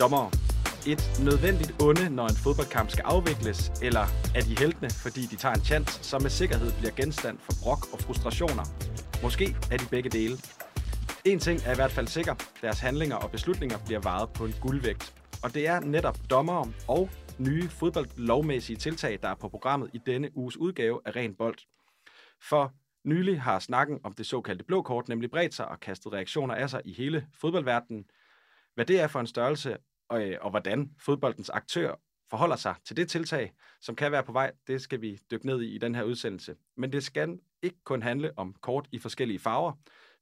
Dommer. Et nødvendigt onde, når en fodboldkamp skal afvikles, eller er de heltene, fordi de tager en chance, som med sikkerhed bliver genstand for brok og frustrationer? Måske er de begge dele. En ting er i hvert fald sikker. Deres handlinger og beslutninger bliver varet på en guldvægt. Og det er netop dommere og nye fodboldlovmæssige tiltag, der er på programmet i denne uges udgave af Ren Bold. For nylig har snakken om det såkaldte blå kort nemlig bredt sig og kastet reaktioner af sig i hele fodboldverdenen. Hvad det er for en størrelse, og, øh, og hvordan fodboldens aktør forholder sig til det tiltag, som kan være på vej, det skal vi dykke ned i i den her udsendelse. Men det skal ikke kun handle om kort i forskellige farver,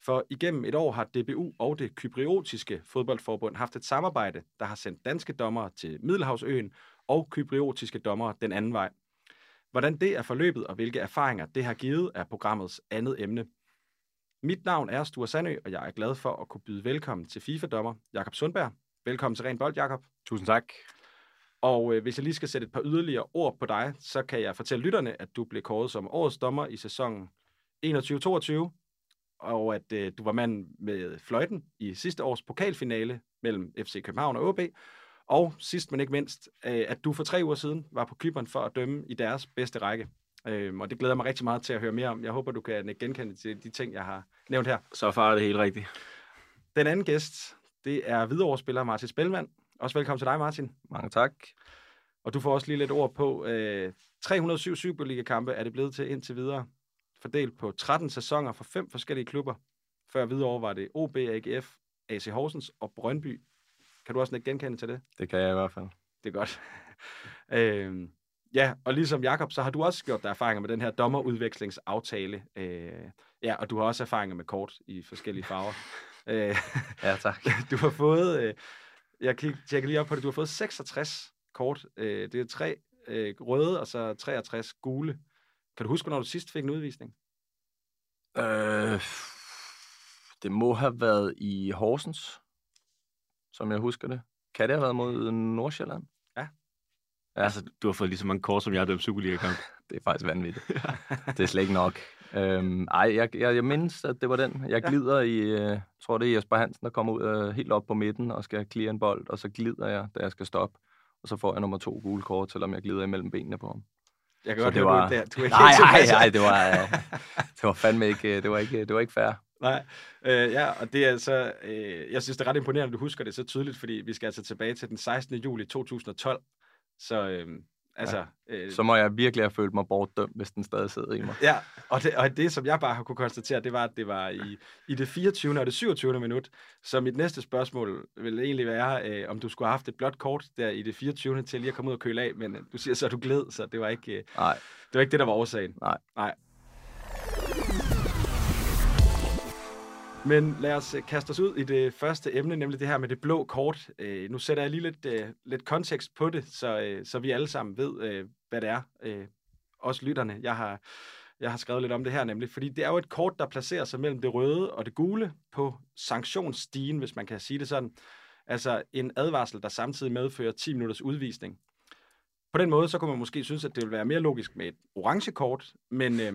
for igennem et år har DBU og det kypriotiske fodboldforbund haft et samarbejde, der har sendt danske dommere til Middelhavsøen og kypriotiske dommere den anden vej. Hvordan det er forløbet og hvilke erfaringer det har givet, er programmets andet emne. Mit navn er Sture Sandø, og jeg er glad for at kunne byde velkommen til FIFA-dommer Jakob Sundberg. Velkommen til Ren Bold, Jakob. Tusind tak. Og øh, hvis jeg lige skal sætte et par yderligere ord på dig, så kan jeg fortælle lytterne, at du blev kåret som årets dommer i sæsonen 21-22, og at øh, du var mand med fløjten i sidste års pokalfinale mellem FC København og OB, og sidst men ikke mindst, øh, at du for tre uger siden var på Kyberen for at dømme i deres bedste række. Øh, og det glæder mig rigtig meget til at høre mere om. Jeg håber, du kan genkende til de ting, jeg har nævnt her. Så far er det helt rigtigt. Den anden gæst, det er videreårsspiller Martin Spelman. Også velkommen til dig, Martin. Mange tak. Og du får også lige lidt ord på. Øh, 307 Superliga-kampe er det blevet til indtil videre. Fordelt på 13 sæsoner for fem forskellige klubber. Før videre var det OB, AGF, AC Horsens og Brøndby. Kan du også genkende til det? Det kan jeg i hvert fald. Det er godt. øh, ja, og ligesom Jakob, så har du også gjort dig erfaringer med den her dommerudvekslingsaftale. Øh, ja, og du har også erfaringer med kort i forskellige farver. øh, ja, tak. Du har fået, øh, jeg tjekker lige op på det, du har fået 66 kort. Øh, det er tre øh, røde, og så 63 gule. Kan du huske, når du sidst fik en udvisning? Øh, det må have været i Horsens, som jeg husker det. Kan det have været mod Nordsjælland? Ja. Altså, du har fået lige så mange kort, som jeg har dømt Superliga-kamp. det er faktisk vanvittigt. det er slet ikke nok. Øhm, ej, jeg, jeg, jeg mindes, at det var den. Jeg glider ja. i, jeg tror det er Jesper Hansen, der kommer ud uh, helt op på midten og skal clear en bold, og så glider jeg, da jeg skal stoppe. Og så får jeg nummer to gule kort, selvom jeg glider imellem benene på ham. Jeg kan så godt det høre, var... du, der. du er ikke nej, nej, nej, det var, uh, det var fandme ikke, det var ikke, det var ikke fair. Nej, øh, ja, og det er altså, øh, jeg synes, det er ret imponerende, at du husker det så tydeligt, fordi vi skal altså tilbage til den 16. juli 2012. Så øh, altså... Ja. Øh, så må jeg virkelig have følt mig bortdømt, hvis den stadig sidder i mig. Ja, og det, og det, som jeg bare har kunne konstatere, det var, at det var i, i det 24. og det 27. minut. Så mit næste spørgsmål vil egentlig være, øh, om du skulle have haft et blåt kort der i det 24. til lige at komme ud og køle af, men du siger så, at du gled, så det var ikke, øh, Nej. det, var ikke det, der var årsagen. Nej. Nej. Men lad os øh, kaste os ud i det første emne, nemlig det her med det blå kort. Øh, nu sætter jeg lige lidt, øh, lidt kontekst på det, så, øh, så vi alle sammen ved, øh, hvad det er. Øh, også lytterne. Jeg har, jeg har skrevet lidt om det her nemlig, fordi det er jo et kort, der placerer sig mellem det røde og det gule på sanktionsstigen, hvis man kan sige det sådan. Altså en advarsel, der samtidig medfører 10 minutters udvisning. På den måde, så kunne man måske synes, at det ville være mere logisk med et orange kort, men øh,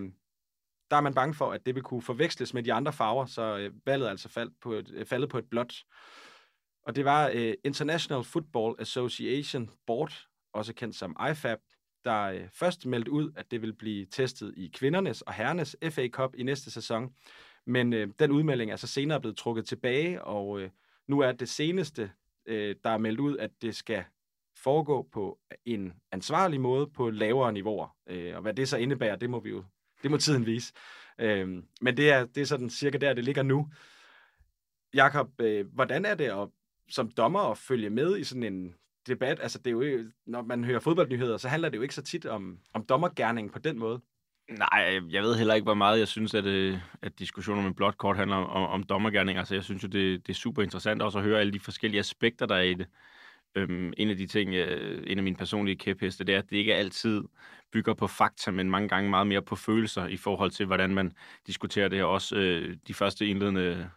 der er man bange for, at det vil kunne forveksles med de andre farver, så øh, valget er altså faldt på et, øh, faldet på et blåt. Og det var øh, International Football Association Board, også kendt som IFAB, der øh, først meldte ud, at det vil blive testet i kvindernes og herrenes FA Cup i næste sæson. Men øh, den udmelding er så senere blevet trukket tilbage, og øh, nu er det seneste, øh, der er meldt ud, at det skal foregå på en ansvarlig måde på lavere niveauer. Øh, og hvad det så indebærer, det må vi jo det må tiden vise. Øhm, men det er, det er sådan cirka der, det ligger nu. Jakob, øh, hvordan er det at, som dommer at følge med i sådan en debat? Altså, det er jo, når man hører fodboldnyheder, så handler det jo ikke så tit om, om dommergærningen på den måde. Nej, jeg ved heller ikke, hvor meget jeg synes, at, øh, at diskussionen om blot kort handler om, om dommergærning. Altså, jeg synes jo, det, det er super interessant også at høre alle de forskellige aspekter, der er i det. Øhm, en af de ting, øh, en af mine personlige kæpheste, det er, at det ikke altid bygger på fakta, men mange gange meget mere på følelser i forhold til, hvordan man diskuterer det her. Også øh, de første indledende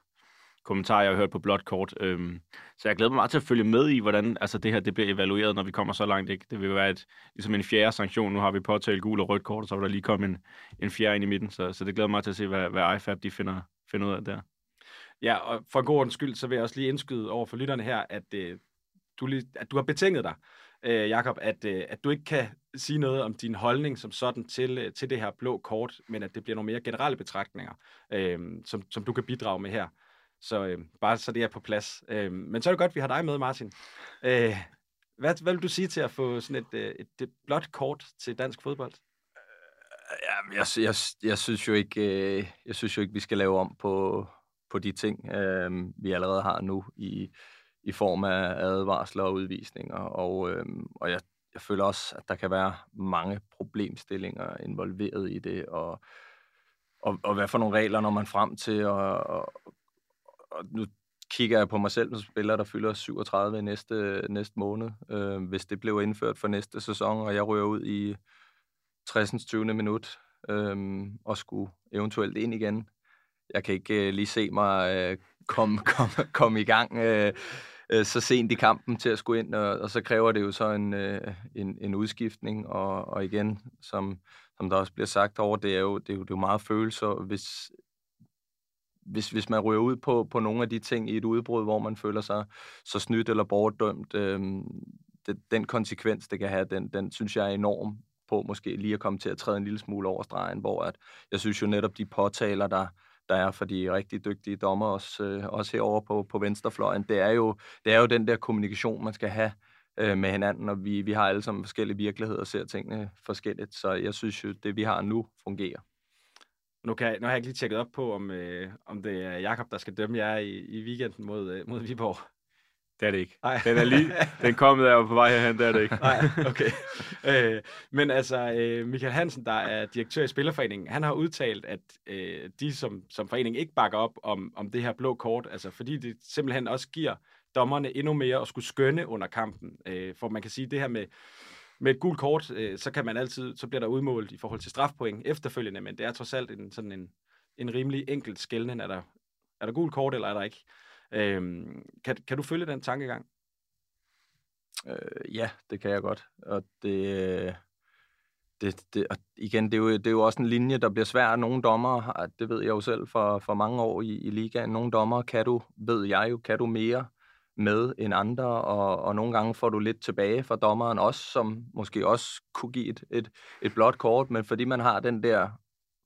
kommentarer, jeg har hørt på blot kort. Øhm, så jeg glæder mig meget til at følge med i, hvordan altså, det her det bliver evalueret, når vi kommer så langt. Ikke? Det vil være et, ligesom en fjerde sanktion. Nu har vi påtalt gul og rødt kort, og så vil der lige komme en, en fjerde ind i midten. Så, så det glæder mig meget til at se, hvad, hvad IFAB de finder, finder ud af der. Ja, og for god ordens skyld, så vil jeg også lige indskyde over for lytterne her, at øh, du, lige, at du har betinget dig, øh, Jakob, at, øh, at du ikke kan sige noget om din holdning som sådan til, øh, til det her blå kort, men at det bliver nogle mere generelle betragtninger, øh, som, som du kan bidrage med her. Så øh, bare så det er på plads. Øh, men så er det godt, at vi har dig med, Martin. Øh, hvad, hvad vil du sige til at få sådan et, øh, et, et blåt kort til dansk fodbold? Øh, ja, jeg, jeg, jeg, synes jo ikke, øh, jeg synes jo ikke, vi skal lave om på, på de ting, øh, vi allerede har nu i, i form af advarsler og udvisninger. Og, øh, og jeg, jeg føler også, at der kan være mange problemstillinger involveret i det, og, og, og hvad for nogle regler når man frem til, og, og, og nu kigger jeg på mig selv som spiller, der fylder 37 i næste, næste måned, øh, hvis det blev indført for næste sæson, og jeg rører ud i 60. 20. minut øh, og skulle eventuelt ind igen. Jeg kan ikke øh, lige se mig øh, komme kom, kom i gang øh, øh, så sent i kampen til at skulle ind, og, og så kræver det jo så en, øh, en, en udskiftning, og, og igen, som, som der også bliver sagt over, det er jo, det er jo, det er jo meget følelser, hvis, hvis, hvis man ryger ud på, på nogle af de ting i et udbrud, hvor man føler sig så snydt eller bortdømt, øh, det, den konsekvens, det kan have, den, den synes jeg er enorm på måske lige at komme til at træde en lille smule over stregen, hvor at, jeg synes jo netop de påtaler, der, der er for de rigtig dygtige dommer, også, øh, også herovre på, på venstrefløjen, det er, jo, det er jo den der kommunikation, man skal have øh, med hinanden, og vi, vi har alle sammen forskellige virkeligheder og ser tingene forskelligt, så jeg synes jo, det vi har nu fungerer. Nu, kan jeg, nu har jeg ikke lige tjekket op på, om, øh, om det er Jakob der skal dømme jer i, i weekenden mod, øh, mod Viborg. Det er det ikke. Ej. Den er lige, den kom der på vej herhen, det er det ikke. Nej, okay. Øh, men altså, øh, Michael Hansen, der er direktør i Spillerforeningen, han har udtalt, at øh, de som, som forening ikke bakker op om, om det her blå kort, altså fordi det simpelthen også giver dommerne endnu mere at skulle skønne under kampen. Øh, for man kan sige, det her med, med et gult kort, øh, så kan man altid, så bliver der udmålt i forhold til strafpoint efterfølgende, men det er trods alt en, sådan en, en rimelig enkelt skældning, er der, er der gult kort, eller er der ikke? Øhm, kan, kan du følge den tankegang? Øh, ja, det kan jeg godt. Og det, øh, det, det, og igen, det er, jo, det er jo også en linje, der bliver svær. Nogle dommer, ah, det ved jeg jo selv for, for mange år i, i ligaen, nogle dommer kan du, ved jeg jo, kan du mere med end andre, og, og nogle gange får du lidt tilbage fra dommeren også, som måske også kunne give et, et, et blåt kort, men fordi man har den der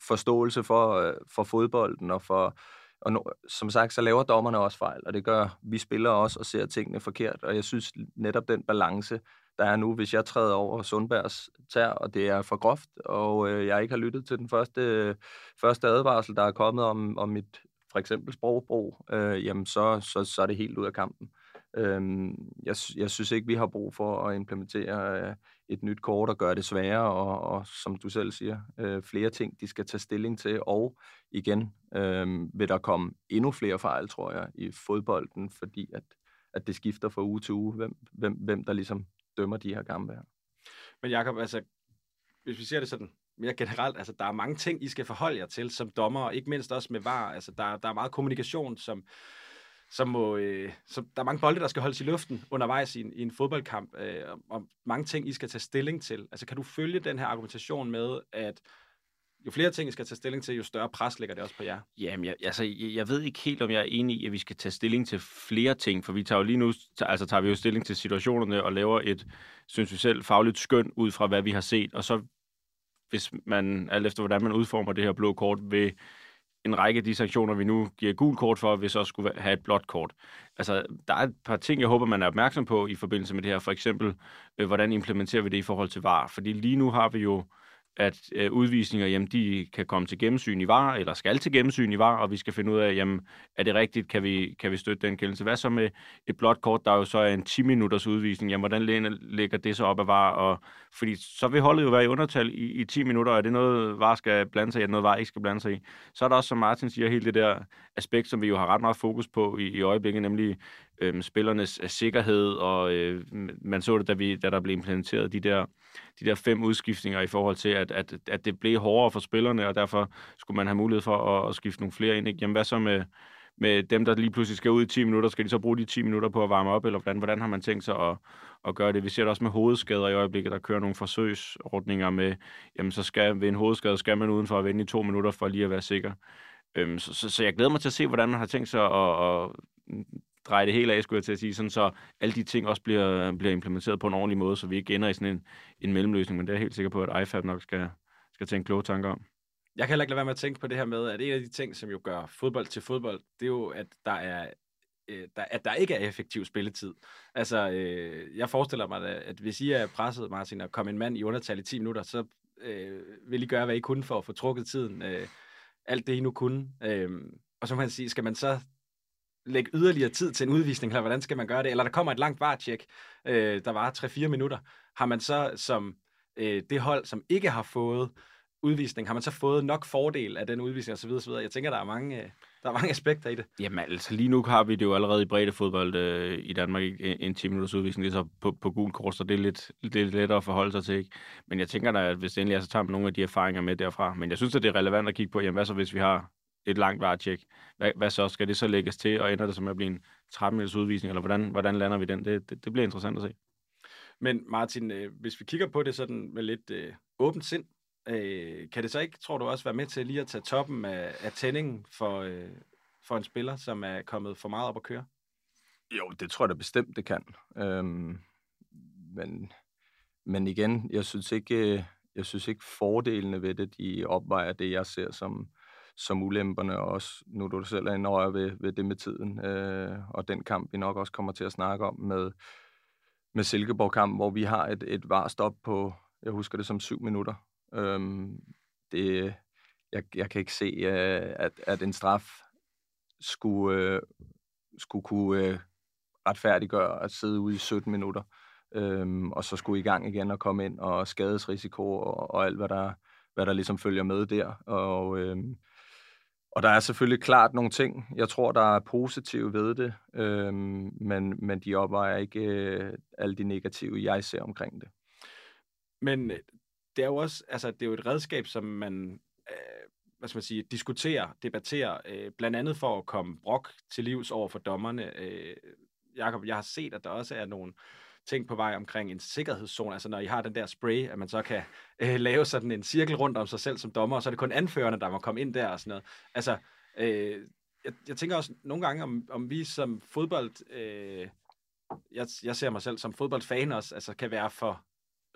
forståelse for, øh, for fodbolden og for, og no, som sagt, så laver dommerne også fejl, og det gør vi spillere også og ser tingene forkert. Og jeg synes netop den balance, der er nu, hvis jeg træder over Sundbergs tær, og det er for groft, og øh, jeg ikke har lyttet til den første, øh, første advarsel, der er kommet om, om mit for eksempel sprogbrug, øh, jamen så, så, så er det helt ud af kampen. Øh, jeg, jeg synes ikke, vi har brug for at implementere øh, et nyt kort og gøre det sværere, og, og som du selv siger, øh, flere ting, de skal tage stilling til, og igen øh, vil der komme endnu flere fejl, tror jeg, i fodbolden, fordi at, at det skifter fra uge til uge, hvem, hvem, hvem der ligesom dømmer de her gamle her. Men Jacob, altså, hvis vi ser det sådan mere generelt, altså der er mange ting, I skal forholde jer til som dommer, og ikke mindst også med VAR. Altså der, der er meget kommunikation, som, som må, øh, så der er mange bolde, der skal holdes i luften undervejs i en, i en fodboldkamp, øh, og mange ting, I skal tage stilling til. Altså kan du følge den her argumentation med, at jo flere ting, I skal tage stilling til, jo større pres ligger det også på jer? Jamen, jeg, altså, jeg, jeg ved ikke helt, om jeg er enig i, at vi skal tage stilling til flere ting, for vi tager jo lige nu, altså tager vi jo stilling til situationerne og laver et, synes vi selv, fagligt skøn ud fra, hvad vi har set, og så hvis man, alt efter hvordan man udformer det her blå kort, vil en række af de sanktioner, vi nu giver gul kort for, hvis så skulle have et blåt kort. Altså, der er et par ting, jeg håber, man er opmærksom på i forbindelse med det her. For eksempel, øh, hvordan implementerer vi det i forhold til VAR? Fordi lige nu har vi jo at øh, udvisninger, jamen, de kan komme til gennemsyn i VAR, eller skal til gennemsyn i VAR, og vi skal finde ud af, jamen, er det rigtigt, kan vi, kan vi støtte den kendelse? Hvad så med et blåt kort, der jo så er en 10-minutters udvisning? Jamen, hvordan lægger det så op af VAR? Og, fordi så vil holdet jo være i undertal i, i 10 minutter, og er det noget, VAR skal blande sig i, er det noget, VAR ikke skal blande sig i? Så er der også, som Martin siger, hele det der aspekt, som vi jo har ret meget fokus på i, i øjeblikket, nemlig Øhm, øh, spillernes sikkerhed, og øh, man så det, da, vi, da der blev implementeret de der, de der fem udskiftninger i forhold til, at, at, at det blev hårdere for spillerne, og derfor skulle man have mulighed for at, at skifte nogle flere ind. Ikke? Jamen hvad så med, med dem, der lige pludselig skal ud i 10 minutter? Skal de så bruge de 10 minutter på at varme op, eller hvordan, hvordan har man tænkt sig at, at gøre det? Vi ser det også med hovedskader i øjeblikket, der kører nogle forsøgsordninger med, jamen så skal ved en hovedskade, skal man udenfor at vende i to minutter for lige at være sikker. Øhm, så, så, så jeg glæder mig til at se, hvordan man har tænkt sig at, at dreje det hele af, skulle jeg til at sige, sådan så alle de ting også bliver, bliver implementeret på en ordentlig måde, så vi ikke ender i sådan en, en mellemløsning, men det er jeg helt sikker på, at IFAB nok skal, skal tænke kloge tanker om. Jeg kan heller ikke lade være med at tænke på det her med, at en af de ting, som jo gør fodbold til fodbold, det er jo, at der er øh, der, at der ikke er effektiv spilletid. Altså, øh, jeg forestiller mig, at, hvis I er presset, Martin, og komme en mand i undertal i 10 minutter, så øh, vil I gøre, hvad I kunne for at få trukket tiden. Øh, alt det, I nu kunne. Øh, og så må man sige, skal man så lægge yderligere tid til en udvisning, eller hvordan skal man gøre det? Eller der kommer et langt varetjek, øh, der var 3-4 minutter. Har man så som øh, det hold, som ikke har fået udvisning, har man så fået nok fordel af den udvisning osv. osv.? Jeg tænker, der er mange, øh, der er mange aspekter i det. Jamen altså, lige nu har vi det jo allerede i bredde fodbold øh, i Danmark, en 10 minutters udvisning, det er så på, på gul kort, så det er, lidt, det er lidt lettere at forholde sig til. Ikke? Men jeg tænker da, at hvis det endelig er, så tager man nogle af de erfaringer med derfra. Men jeg synes, at det er relevant at kigge på, jamen hvad så hvis vi har et langt varetjek? Hvad, hvad så? Skal det så lægges til, og ender det som at blive en 13 minutters udvisning, eller hvordan, hvordan lander vi den? Det, det, det bliver interessant at se. Men Martin, øh, hvis vi kigger på det sådan med lidt øh, åbent sind, øh, kan det så ikke, tror du, også være med til lige at tage toppen af, af tændingen for, øh, for en spiller, som er kommet for meget op at køre? Jo, det tror jeg da bestemt, det kan. Øhm, men, men igen, jeg synes ikke, jeg synes ikke fordelene ved det, de opvejer det, jeg ser som, som ulemperne, og også nu du selv er inde over ved, ved det med tiden, øh, og den kamp, vi nok også kommer til at snakke om med, med Silkeborg-kamp, hvor vi har et, et varstop på, jeg husker det som syv minutter. Øhm, det, jeg, jeg kan ikke se, øh, at, at en straf skulle, øh, skulle kunne øh, retfærdiggøre at sidde ude i 17 minutter, øhm, og så skulle i gang igen og komme ind, og skadesrisiko og, og alt, hvad der, hvad der ligesom følger med der. Og, øhm, og der er selvfølgelig klart nogle ting, jeg tror, der er positive ved det, øhm, men, men de opvejer ikke øh, alle de negative, jeg ser omkring det. Men øh, det er jo også, altså det er jo et redskab, som man, øh, hvad skal man sige, diskuterer, debatterer, øh, blandt andet for at komme brok til livs over for dommerne. Øh, Jakob, jeg har set, at der også er nogle ting på vej omkring en sikkerhedszone, altså når I har den der spray, at man så kan øh, lave sådan en cirkel rundt om sig selv som dommer, og så er det kun anførende, der må komme ind der og sådan noget. Altså, øh, jeg, jeg tænker også nogle gange, om, om vi som fodbold, øh, jeg, jeg ser mig selv som fodboldfan også, altså kan være for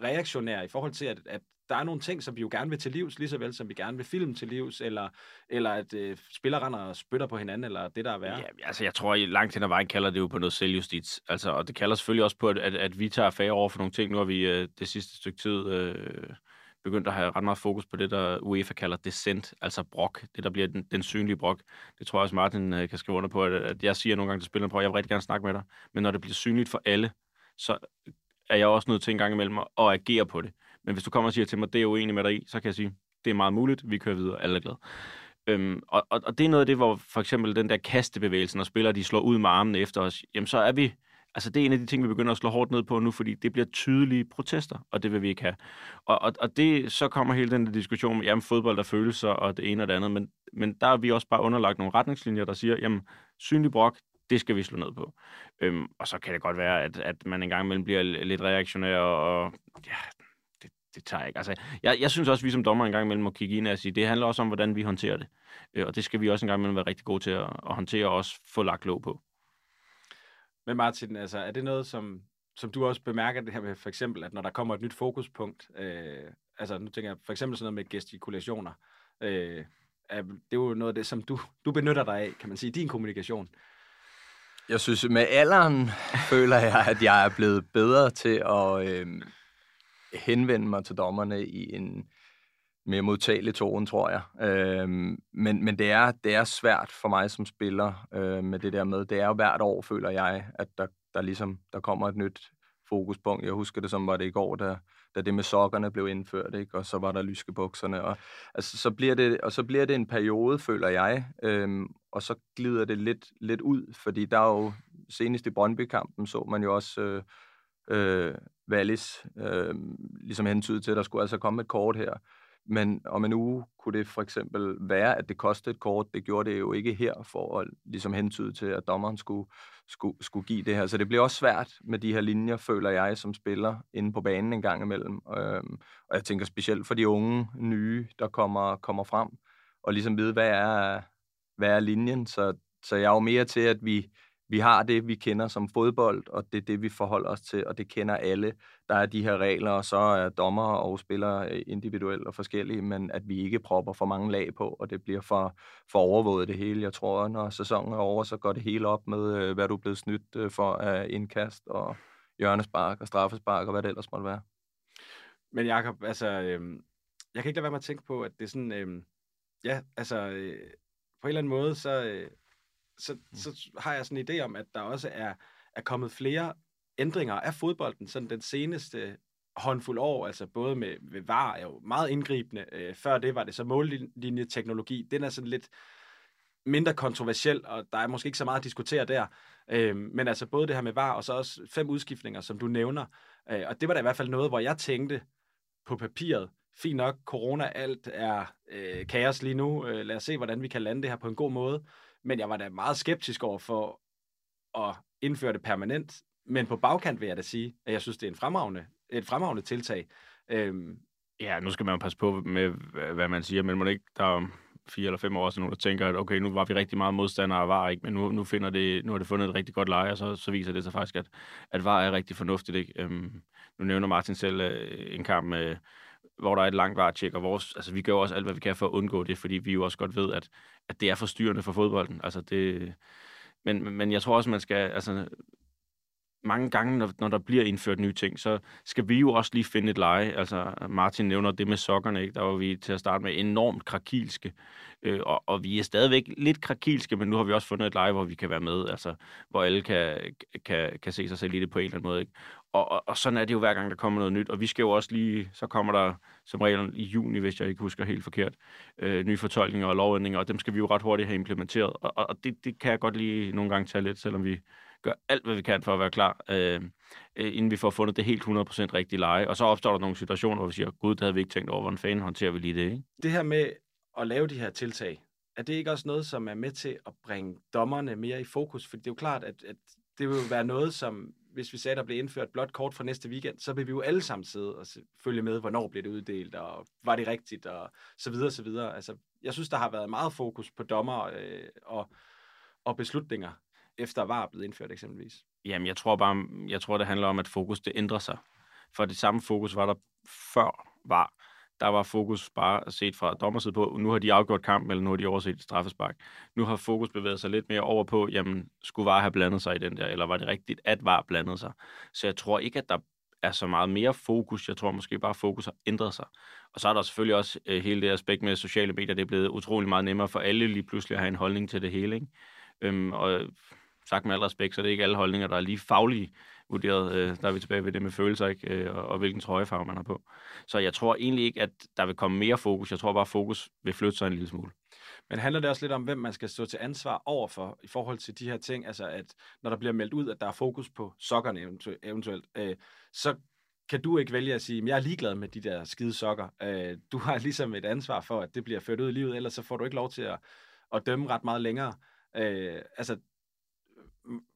reaktionær i forhold til, at, at der er nogle ting, som vi jo gerne vil til livs, lige så vel som vi gerne vil film til livs, eller, eller at øh, spillere render og spytter på hinanden, eller det, der er værre. Ja, altså jeg tror, at langt hen ad vejen kalder det jo på noget selvjustits. Altså, og det kalder selvfølgelig også på, at, at, at vi tager affære over for nogle ting. Nu har vi øh, det sidste stykke tid øh, begyndt at have ret meget fokus på det, der UEFA kalder descent, altså brok. Det, der bliver den, den synlige brok. Det tror jeg også, Martin øh, kan skrive under på, at, at jeg siger nogle gange til spillerne, på, at jeg vil rigtig gerne snakke med dig. Men når det bliver synligt for alle, så er jeg også nødt til en gang imellem at agere på det. Men hvis du kommer og siger til mig, det er jeg uenig med dig i, så kan jeg sige, det er meget muligt, vi kører videre, alle er glade. Øhm, og, og, og det er noget af det, hvor for eksempel den der kastebevægelse, når spillere de slår ud med armene efter os, jamen så er vi, altså det er en af de ting, vi begynder at slå hårdt ned på nu, fordi det bliver tydelige protester, og det vil vi ikke have. Og, og, og det, så kommer hele den der diskussion om, jamen fodbold der følelser, og det ene og det andet, men, men der er vi også bare underlagt nogle retningslinjer, der siger, jamen synlig brok, det skal vi slå ned på. Øhm, og så kan det godt være, at, at man engang imellem bliver lidt reaktionær, og ja, det, tager jeg ikke. Altså, jeg, jeg synes også, at vi som dommer engang imellem må kigge ind og sige, det handler også om, hvordan vi håndterer det. Øh, og det skal vi også engang imellem være rigtig gode til at, at håndtere og også få lagt låg på. Men Martin, altså, er det noget, som, som du også bemærker det her med, for eksempel, at når der kommer et nyt fokuspunkt, øh, altså nu tænker jeg for eksempel sådan noget med gestikulationer, øh, er, det er jo noget af det, som du, du benytter dig af, kan man sige, i din kommunikation. Jeg synes, med alderen føler jeg, at jeg er blevet bedre til at øh, henvende mig til dommerne i en mere modtagelig tone, tror jeg. Øhm, men men det, er, det er svært for mig som spiller øh, med det der med. Det er jo hvert år, føler jeg, at der, der ligesom der kommer et nyt fokuspunkt. Jeg husker det som var det i går, da, da det med sokkerne blev indført, ikke? og så var der lyskebukserne. Og, altså, så bliver det, og så bliver det en periode, føler jeg, øhm, og så glider det lidt, lidt ud, fordi der er jo senest i Brøndby-kampen, så man jo også øh, øh, Wallis øh, ligesom hentydede til, at der skulle altså komme et kort her. Men om en uge kunne det for eksempel være, at det kostede et kort. Det gjorde det jo ikke her for at ligesom hentyde til, at dommeren skulle, skulle, skulle give det her. Så det bliver også svært med de her linjer, føler jeg, som spiller inde på banen en gang imellem. Øhm, og jeg tænker specielt for de unge, nye, der kommer, kommer frem, og ligesom vide, hvad er, hvad er linjen. Så, så jeg er jo mere til, at vi, vi har det, vi kender som fodbold, og det er det, vi forholder os til, og det kender alle. Der er de her regler, og så er dommer og spillere øh, individuelt og forskellige, men at vi ikke propper for mange lag på, og det bliver for, for overvåget det hele. Jeg tror, når sæsonen er over, så går det hele op med, øh, hvad du er blevet snydt øh, for af indkast og hjørnespark og straffespark og hvad det ellers måtte være. Men Jacob, altså, øh, jeg kan ikke lade være med at tænke på, at det er sådan, øh, ja, altså, øh, på en eller anden måde, så, øh, så, mm. så har jeg sådan en idé om, at der også er, er kommet flere ændringer af fodbolden, sådan den seneste håndfuld år, altså både med, med VAR er jo meget indgribende. Øh, før det var det så mållinjeteknologi. Den er sådan lidt mindre kontroversiel, og der er måske ikke så meget at diskutere der. Øh, men altså både det her med VAR, og så også fem udskiftninger, som du nævner. Øh, og det var da i hvert fald noget, hvor jeg tænkte på papiret, fint nok, corona, alt er øh, kaos lige nu. Øh, lad os se, hvordan vi kan lande det her på en god måde. Men jeg var da meget skeptisk over for at indføre det permanent. Men på bagkant vil jeg da sige, at jeg synes, det er en fremragende, et fremragende tiltag. Øhm, Ja, nu skal man passe på med, hvad man siger, men må ikke, der er fire eller fem år siden, der tænker, at okay, nu var vi rigtig meget modstandere af VAR, ikke? men nu, nu, finder det, nu har det fundet et rigtig godt leje, og så, så viser det sig faktisk, at, at VAR er rigtig fornuftigt. Ikke? Øhm, nu nævner Martin selv øh, en kamp med, hvor der er et langt VAR-tjek, og vores, altså, vi gør også alt, hvad vi kan for at undgå det, fordi vi jo også godt ved, at, at det er forstyrrende for fodbolden. Altså, det, men, men jeg tror også, man skal, altså, mange gange, når, når der bliver indført nye ting, så skal vi jo også lige finde et leje. Altså, Martin nævner det med sokkerne, ikke? der var vi til at starte med enormt krakilske, øh, og, og vi er stadigvæk lidt krakilske, men nu har vi også fundet et leje, hvor vi kan være med, altså, hvor alle kan, kan, kan se sig selv i det på en eller anden måde. Ikke? Og, og, og sådan er det jo hver gang, der kommer noget nyt, og vi skal jo også lige, så kommer der som regel i juni, hvis jeg ikke husker helt forkert, øh, nye fortolkninger og lovændringer, og dem skal vi jo ret hurtigt have implementeret, og, og det, det kan jeg godt lige nogle gange tage lidt, selvom vi gør alt, hvad vi kan for at være klar, øh, øh inden vi får fundet det helt 100% rigtige leje. Og så opstår der nogle situationer, hvor vi siger, gud, det havde vi ikke tænkt over, hvordan fanden håndterer vi lige det, ikke? Det her med at lave de her tiltag, er det ikke også noget, som er med til at bringe dommerne mere i fokus? For det er jo klart, at, at det vil jo være noget, som hvis vi sagde, der blev indført blot kort fra næste weekend, så vil vi jo alle sammen sidde og følge med, hvornår blev det uddelt, og var det rigtigt, og så videre, så videre. Altså, jeg synes, der har været meget fokus på dommer øh, og, og beslutninger efter var blevet indført eksempelvis? Jamen, jeg tror bare, jeg tror, det handler om, at fokus det ændrer sig. For det samme fokus var der før var. Der var fokus bare set fra dommersiden på, nu har de afgjort kampen, eller nu har de overset straffespark. Nu har fokus bevæget sig lidt mere over på, jamen, skulle VAR have blandet sig i den der, eller var det rigtigt, at VAR blandede sig? Så jeg tror ikke, at der er så meget mere fokus. Jeg tror måske bare, at fokus har ændret sig. Og så er der selvfølgelig også øh, hele det aspekt med sociale medier. Det er blevet utrolig meget nemmere for alle lige pludselig at have en holdning til det hele. Ikke? Øhm, og sagt med al respekt, så er det ikke alle holdninger, der er lige faglige vurderet. Øh, der er vi tilbage ved det med følelser, ikke? Øh, og, og hvilken trøjefarve man har på. Så jeg tror egentlig ikke, at der vil komme mere fokus. Jeg tror bare, at fokus vil flytte sig en lille smule. Men handler det også lidt om, hvem man skal stå til ansvar overfor i forhold til de her ting? Altså, at når der bliver meldt ud, at der er fokus på sokkerne eventuelt, øh, så kan du ikke vælge at sige, at jeg er ligeglad med de der skide sokker. Øh, du har ligesom et ansvar for, at det bliver ført ud i livet, ellers så får du ikke lov til at, at dømme ret meget længere. Øh, altså,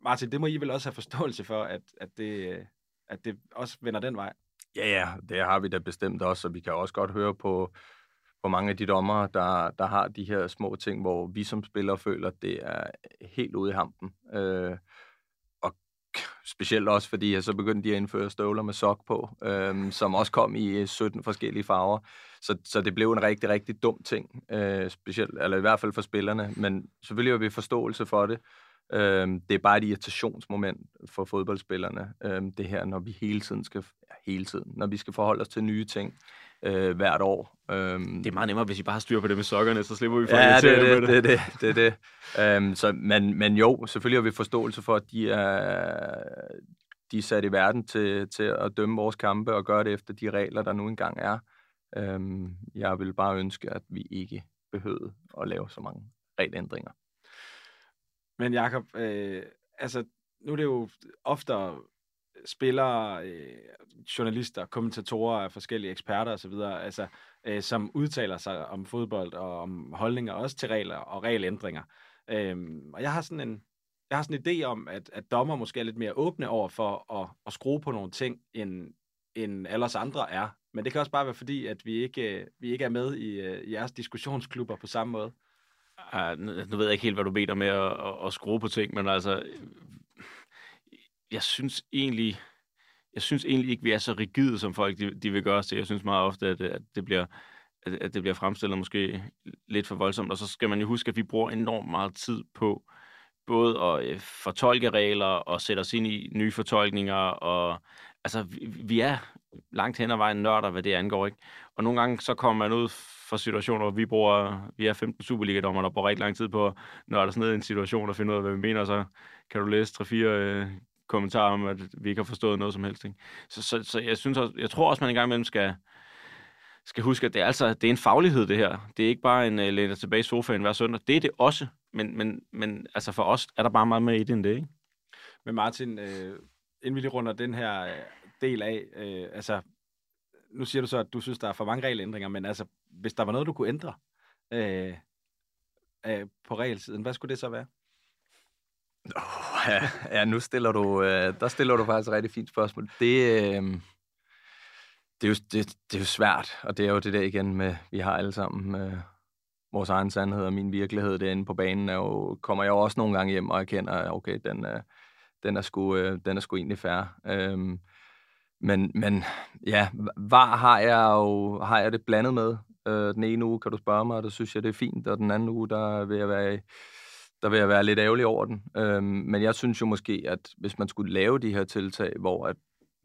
Martin, det må I vel også have forståelse for, at, at, det, øh, at det også vender den vej? Ja, ja, det har vi da bestemt også, og vi kan også godt høre på, på mange af de dommere, der, der har de her små ting, hvor vi som spillere føler, at det er helt ude i hampen. Øh, og specielt også, fordi jeg så begyndte de at indføre støvler med sok på, øh, som også kom i øh, 17 forskellige farver. Så, så det blev en rigtig, rigtig dum ting, øh, specielt, eller i hvert fald for spillerne, men selvfølgelig har vi forståelse for det. Øhm, det er bare et irritationsmoment for fodboldspillerne, øhm, det her, når vi hele tiden skal, ja, hele tiden, når vi skal forholde os til nye ting øh, hvert år. Øhm, det er meget nemmere, hvis I bare har styr på det med sokkerne, så slipper vi for ja, det, det, det. det, det, det, det, det. Øhm, så, men, men jo, selvfølgelig har vi forståelse for, at de er, de er sat i verden til, til at dømme vores kampe og gøre det efter de regler, der nu engang er. Øhm, jeg vil bare ønske, at vi ikke behøvede at lave så mange regelændringer. Men Jakob, øh, altså nu er det jo ofte spillere, øh, journalister, kommentatorer, forskellige eksperter osv., altså, øh, som udtaler sig om fodbold og om holdninger, også til regler og regelændringer. Øh, og jeg har sådan en, jeg har sådan en idé om, at, at dommer måske er lidt mere åbne over for at, at skrue på nogle ting, end, end alle os andre er. Men det kan også bare være fordi, at vi ikke, vi ikke er med i, øh, i jeres diskussionsklubber på samme måde. Uh, nu ved jeg ikke helt, hvad du mener med at, at, at skrue på ting, men altså, jeg synes egentlig, jeg synes egentlig ikke, vi er så rigide, som folk de, de vil gøre os til. Jeg synes meget ofte, at, at det bliver at, at det bliver fremstillet måske lidt for voldsomt. Og så skal man jo huske, at vi bruger enormt meget tid på både at øh, fortolke regler og sætte os ind i nye fortolkninger. Og, altså, vi, vi er langt hen ad vejen nørder, hvad det angår. Ikke? Og nogle gange så kommer man ud for situationer, hvor vi bruger, vi er 15 Superliga-dommer, der bruger rigtig lang tid på når der os ned i en situation og finde ud af, hvad vi mener, så kan du læse 3-4 øh, kommentarer om, at vi ikke har forstået noget som helst. Ikke? Så, så, så jeg, synes også, jeg tror også, man en gang imellem skal, skal huske, at det er, altså, det er en faglighed, det her. Det er ikke bare en øh, uh, læne tilbage i sofaen hver søndag. Det er det også, men, men, men altså for os er der bare meget mere i det end det, ikke? Men Martin, øh, inden vi lige runder den her øh, del af, øh, altså, nu siger du så, at du synes, der er for mange regelændringer, men altså, hvis der var noget, du kunne ændre øh, øh, på regelsiden, hvad skulle det så være? Oh, ja, ja, nu stiller du, øh, der stiller du faktisk et rigtig fint spørgsmål. Det, øh, det, er jo, det, det er jo svært, og det er jo det der igen med, vi har alle sammen øh, vores egen sandhed og min virkelighed derinde på banen, er jo, kommer jeg jo også nogle gange hjem og erkender, at okay, den, øh, den, er sgu, øh, den er sgu egentlig færre. Øh, men, men ja, var har jeg jo har jeg det blandet med. Øh, den ene uge kan du spørge mig, og det synes jeg, det er fint, og den anden uge, der vil jeg være der vil jeg være lidt ærgerlig over den. Øh, men jeg synes jo måske, at hvis man skulle lave de her tiltag, hvor at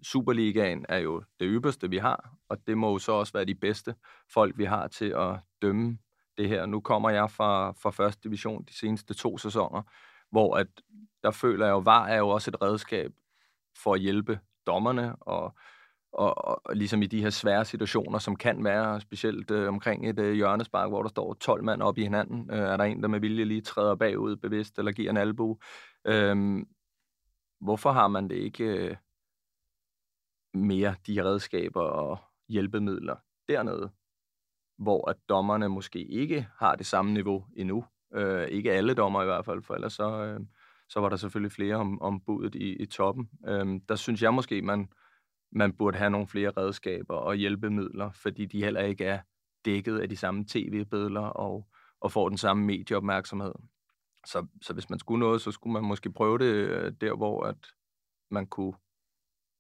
Superligaen er jo det ypperste, vi har, og det må jo så også være de bedste folk, vi har til at dømme det her. Nu kommer jeg fra, fra første division de seneste to sæsoner, hvor at der føler jeg jo, var er jo også et redskab for at hjælpe dommerne og og, og, ligesom i de her svære situationer, som kan være, specielt øh, omkring et øh, hjørnespark, hvor der står 12 mand op i hinanden, øh, er der en, der med vilje lige træder bagud bevidst, eller giver en albu. Øh, hvorfor har man det ikke øh, mere, de redskaber og hjælpemidler dernede, hvor at dommerne måske ikke har det samme niveau endnu. Øh, ikke alle dommer i hvert fald, for ellers så, øh, så var der selvfølgelig flere om, om budet i, i toppen. Øhm, der synes jeg måske, man man burde have nogle flere redskaber og hjælpemidler, fordi de heller ikke er dækket af de samme tv-billeder og, og får den samme medieopmærksomhed. Så, så hvis man skulle noget, så skulle man måske prøve det øh, der, hvor at man kunne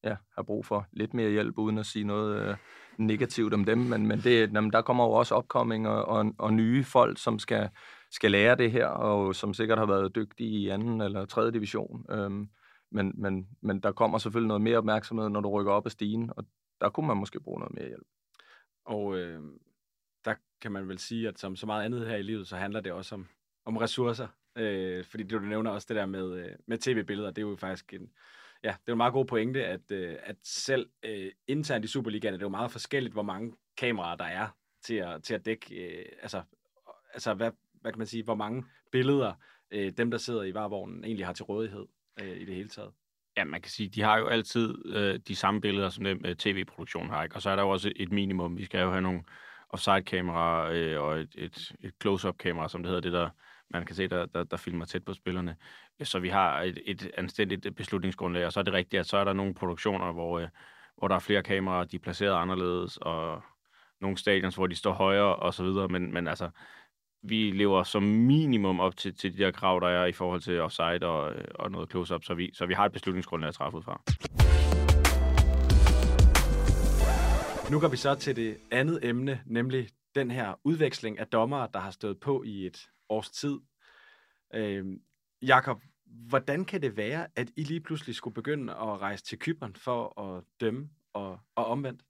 ja, have brug for lidt mere hjælp, uden at sige noget øh, negativt om dem. Men, men det, jamen, der kommer jo også opkomming og, og, og nye folk, som skal, skal lære det her, og som sikkert har været dygtige i anden eller tredje division. Øhm, men, men, men der kommer selvfølgelig noget mere opmærksomhed, når du rykker op ad stigen, og der kunne man måske bruge noget mere hjælp. Og øh, der kan man vel sige, at som så meget andet her i livet, så handler det også om, om ressourcer. Øh, fordi det, du nævner også det der med, øh, med tv-billeder, det er jo faktisk en, ja, det er en meget god pointe, at, øh, at selv øh, internt i Superligaen er det jo meget forskelligt, hvor mange kameraer der er til at, til at dække, øh, altså, altså hvad, hvad kan man sige, hvor mange billeder øh, dem, der sidder i varvognen, egentlig har til rådighed øh, i det hele taget. Ja, man kan sige, de har jo altid øh, de samme billeder, som den øh, tv-produktion har, ikke? Og så er der jo også et minimum. Vi skal jo have nogle offside-kameraer øh, og et, et, et close-up-kamera, som det hedder, det der, man kan se, der, der, der filmer tæt på spillerne. Så vi har et, et anstændigt beslutningsgrundlag, og så er det rigtigt, at så er der nogle produktioner, hvor, øh, hvor der er flere kameraer, de er placeret anderledes, og nogle stadions, hvor de står højere og så videre, men, men altså, vi lever som minimum op til, til de der krav, der er i forhold til offside og, øh, og noget close-up, så vi, så vi har et beslutningsgrundlag at træffe ud fra. Nu går vi så til det andet emne, nemlig den her udveksling af dommere, der har stået på i et års tid. Øh, Jakob, hvordan kan det være, at I lige pludselig skulle begynde at rejse til Kypern for at dømme og, og omvendt?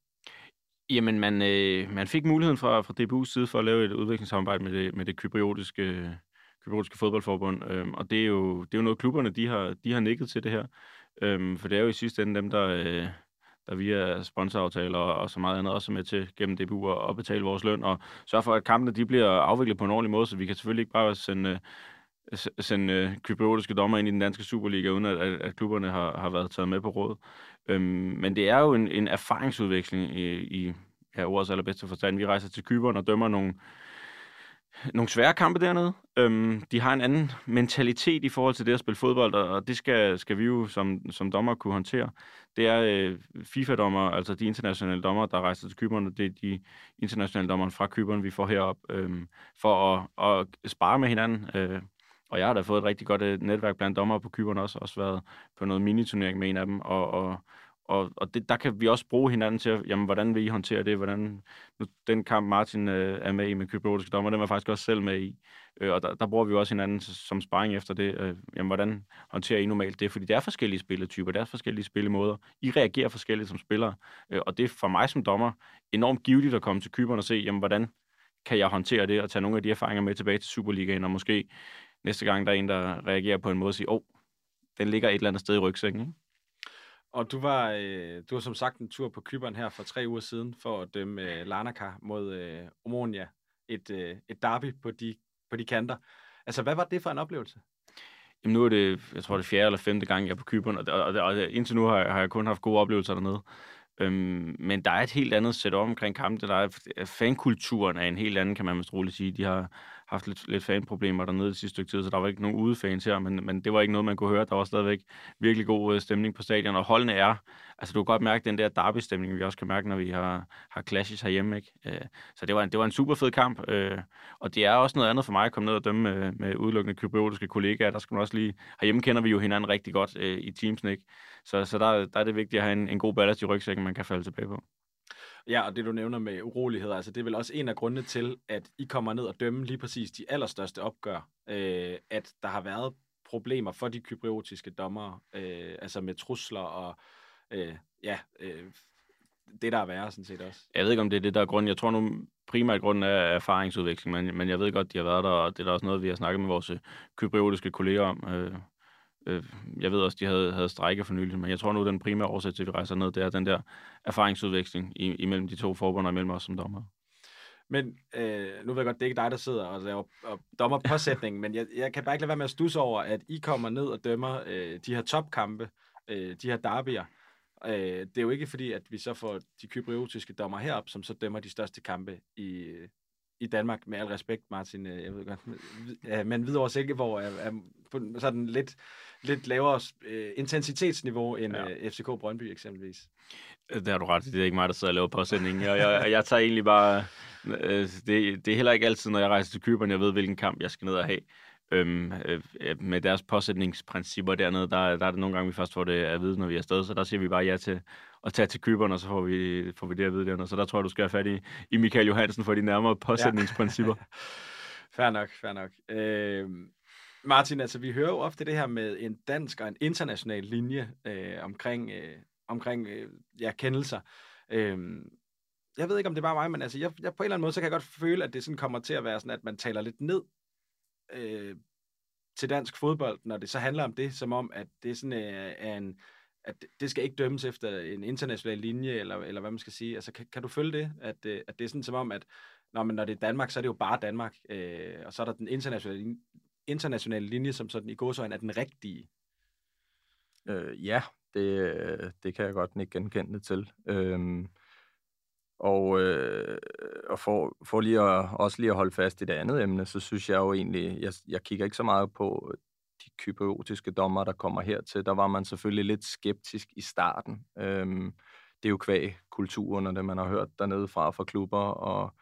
Jamen, man, øh, man fik muligheden fra, fra DBU's side for at lave et udviklingssamarbejde med det, med det kypriotiske, kypriotiske fodboldforbund, øhm, og det er, jo, det er jo noget, klubberne de har, de har nikket til det her. Øhm, for det er jo i sidste ende dem, der, øh, der via sponsoraftaler og, og så meget andet også er med til gennem DBU at, at betale vores løn, og sørge for, at kampene de bliver afviklet på en ordentlig måde, så vi kan selvfølgelig ikke bare sende, øh, sende øh, kypriotiske dommer ind i den danske Superliga, uden at, at, at klubberne har, har været taget med på råd. Øhm, men det er jo en, en erfaringsudveksling i, i ja, ordets allerbedste forstand. Vi rejser til Kyberen og dømmer nogle, nogle svære kampe dernede. Øhm, de har en anden mentalitet i forhold til det at spille fodbold, og det skal, skal vi jo som, som dommer kunne håndtere. Det er øh, FIFA-dommer, altså de internationale dommer, der rejser til Kyberen, det er de internationale dommer fra Kyberen, vi får herop, øhm, for at, at spare med hinanden. Øh, og jeg har da fået et rigtig godt øh, netværk blandt dommer på Kyberen også, også været på noget miniturnering med en af dem, og, og, og, og det, der kan vi også bruge hinanden til, jamen, hvordan vil I håndtere det? Hvordan, nu, den kamp, Martin øh, er med i med kybernetisk dommer, den var faktisk også selv med i. Øh, og der, der bruger vi også hinanden som sparring efter det. Øh, jamen, hvordan håndterer I normalt det? Fordi der er forskellige spilletyper, der er forskellige spillemåder. I reagerer forskelligt som spillere. Øh, og det er for mig som dommer enormt givetigt at komme til kyberen og se, jamen, hvordan kan jeg håndtere det og tage nogle af de erfaringer med tilbage til Superligaen, og måske næste gang, der er en, der reagerer på en måde og siger, åh, oh, den ligger et eller andet sted i rygsækken. Ikke? Og du var, øh, du var som sagt en tur på Kyberen her for tre uger siden for at dømme øh, Larnaca mod øh, Omonia. Et, øh, et derby på de, på de kanter. Altså, hvad var det for en oplevelse? Jamen nu er det, jeg tror det er fjerde eller femte gang, jeg er på Kyberen, og, og, og, og indtil nu har jeg, har jeg kun haft gode oplevelser dernede. Øhm, men der er et helt andet setup omkring kampen. Der er, fankulturen er en helt anden, kan man måske roligt sige. De har haft lidt, lidt fanproblemer dernede det sidste stykke tid, så der var ikke nogen udefans her, men, men det var ikke noget, man kunne høre. Der var stadigvæk virkelig god øh, stemning på stadion, og holdene er, altså du kan godt mærke den der derby-stemning, vi også kan mærke, når vi har, har clashes herhjemme, ikke? Øh, så det var, en, det var en super fed kamp, øh, og det er også noget andet for mig at komme ned og dømme med, med udelukkende kypriotiske kollegaer. Der skal man også lige, herhjemme kender vi jo hinanden rigtig godt øh, i teamsen, ikke? Så, så der, der er det vigtigt at have en, en god ballast i rygsækken, man kan falde tilbage på. Ja, og det du nævner med uroligheder, altså det er vel også en af grundene til, at I kommer ned og dømme lige præcis de allerstørste opgør, øh, at der har været problemer for de kypriotiske dommere, øh, altså med trusler og øh, ja, øh, det der er værre sådan set også. Jeg ved ikke, om det er det, der er grunden. Jeg tror nu primært grunden er erfaringsudveksling, men, men jeg ved godt, de har været der, og det er da også noget, vi har snakket med vores kypriotiske kolleger om. Øh, Øh, jeg ved også, de havde, havde strejke for nylig, men jeg tror nu, den primære årsag til, at vi rejser ned, det er den der erfaringsudveksling imellem de to forbund og imellem os som dommer. Men øh, nu ved jeg godt, det er ikke dig, der sidder og laver og dommer påsætning, men jeg, jeg kan bare ikke lade være med at stusse over, at I kommer ned og dømmer øh, de her topkampe, øh, de her derbyer. Øh, det er jo ikke fordi, at vi så får de kypriotiske dommer herop, som så dømmer de største kampe i, i Danmark, med al respekt, Martin, øh, jeg ved godt, men Hvidovre Silkeborg er, er på sådan lidt, lidt lavere øh, intensitetsniveau end ja. øh, FCK Brøndby eksempelvis. Det har du ret Det er ikke mig, der sidder og laver påsætning. Jeg, jeg, jeg tager egentlig bare... Det, det er heller ikke altid, når jeg rejser til Kyberen, jeg ved, hvilken kamp jeg skal ned og have. Øhm, øh, med deres påsætningsprincipper dernede, der, der er det nogle gange, vi først får det at vide, når vi er afsted, så der siger vi bare ja til at tage til Kyberen, og så får vi, får vi det at vide dernede. Så der tror jeg, du skal have fat i, i Michael Johansen for de nærmere påsætningsprincipper. Ja. fair nok, fair nok. Øh, Martin, altså vi hører jo ofte det her med en dansk og en international linje øh, omkring, øh, omkring øh, ja, kendelser. Øh, jeg ved ikke, om det er bare mig, men altså, jeg, jeg, på en eller anden måde, så kan jeg godt føle, at det sådan kommer til at være sådan, at man taler lidt ned øh, til dansk fodbold, når det så handler om det, som om, at det sådan øh, er en, at det skal ikke dømmes efter en international linje, eller, eller hvad man skal sige. Altså, kan, kan du følge det? At, øh, at det er sådan som om, at når, men når det er Danmark, så er det jo bare Danmark, øh, og så er der den internationale, internationale linje, som sådan i godsøjne er den rigtige. Øh, ja, det, øh, det kan jeg godt ikke genkende til. Øh, og, øh, og for, for lige at, også lige at holde fast i det andet emne, så synes jeg jo egentlig, jeg, jeg kigger ikke så meget på de kypriotiske dommer, der kommer hertil. Der var man selvfølgelig lidt skeptisk i starten. Øhm, det er jo kvæg kulturen og det, man har hørt dernede fra fra klubber, og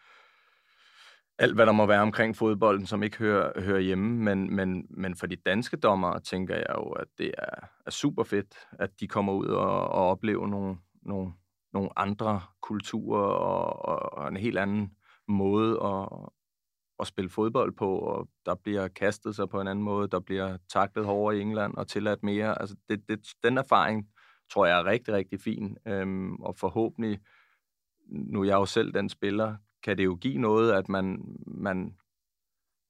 alt, hvad der må være omkring fodbolden, som ikke hører, hører hjemme. Men, men, men for de danske dommer tænker jeg jo, at det er, er super fedt, at de kommer ud og, og oplever nogle, nogle, nogle andre kulturer og, og, og en helt anden måde at, at spille fodbold på, og der bliver kastet sig på en anden måde, der bliver taklet hårdere i England og tilladt mere. Altså det, det, den erfaring tror jeg er rigtig, rigtig fin, øhm, og forhåbentlig, nu er jeg jo selv den spiller, kan det jo give noget, at man, man,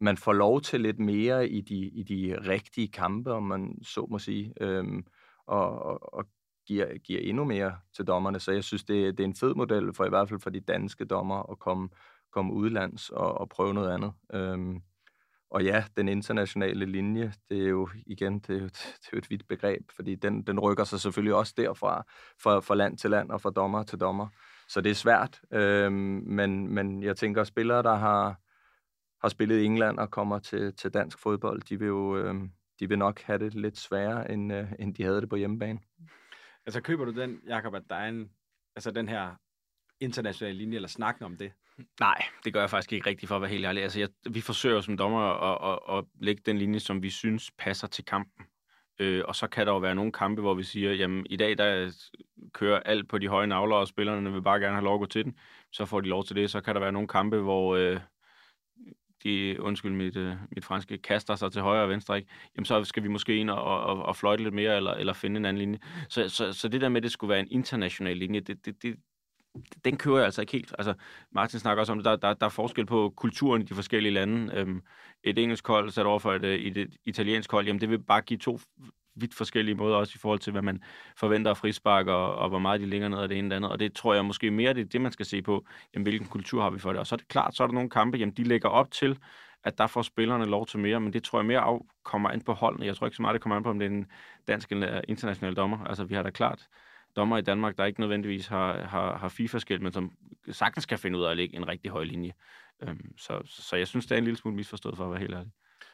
man får lov til lidt mere i de, i de rigtige kampe, om man så må sige, øhm, og, og, og giver, giver endnu mere til dommerne. Så jeg synes, det, det er en fed model for i hvert fald for de danske dommer at komme, komme udlands og, og prøve noget andet. Øhm, og ja, den internationale linje, det er jo igen, det er jo, det er jo et vidt begreb, fordi den, den rykker sig selvfølgelig også derfra, fra, fra land til land og fra dommer til dommer. Så det er svært, øhm, men, men jeg tænker, at spillere, der har, har spillet i England og kommer til, til dansk fodbold, de vil jo øhm, de vil nok have det lidt sværere, end, øh, end de havde det på hjemmebane. Altså køber du den, Jakob, at der er en, altså den her internationale linje, eller snakken om det? Nej, det gør jeg faktisk ikke rigtigt for at være helt ærlig. Altså, jeg, vi forsøger som dommer at, at, at lægge den linje, som vi synes passer til kampen. Øh, og så kan der jo være nogle kampe, hvor vi siger, jamen i dag der kører alt på de høje navler, og spillerne vil bare gerne have lov at gå til den. Så får de lov til det. Så kan der være nogle kampe, hvor øh, de, undskyld mit, øh, mit franske, kaster sig til højre og venstre, ikke? jamen så skal vi måske ind og, og, og fløjte lidt mere, eller, eller finde en anden linje. Så, så, så det der med, at det skulle være en international linje, det, det, det, den kører jeg altså ikke helt. Altså, Martin snakker også om at der, der, der er forskel på kulturen i de forskellige lande. Øhm, et engelsk hold sat over for et, øh, et, et italiensk hold, jamen det vil bare give to vidt forskellige måder, også i forhold til, hvad man forventer af frispark, og, og hvor meget de ligger ned af det ene eller andet. Og det tror jeg måske mere, det er det, man skal se på, jamen, hvilken kultur har vi for det. Og så er det klart, så er der nogle kampe, jamen, de lægger op til, at der får spillerne lov til mere, men det tror jeg mere af, kommer ind på holdene. Jeg tror ikke så meget, det kommer an på, om det er en dansk eller international dommer. Altså, vi har da klart dommer i Danmark, der ikke nødvendigvis har, har, har FIFA-skilt, men som sagtens kan finde ud af at lægge en rigtig høj linje. Øhm, så, så jeg synes, det er en lille smule misforstået for at være helt ærlig.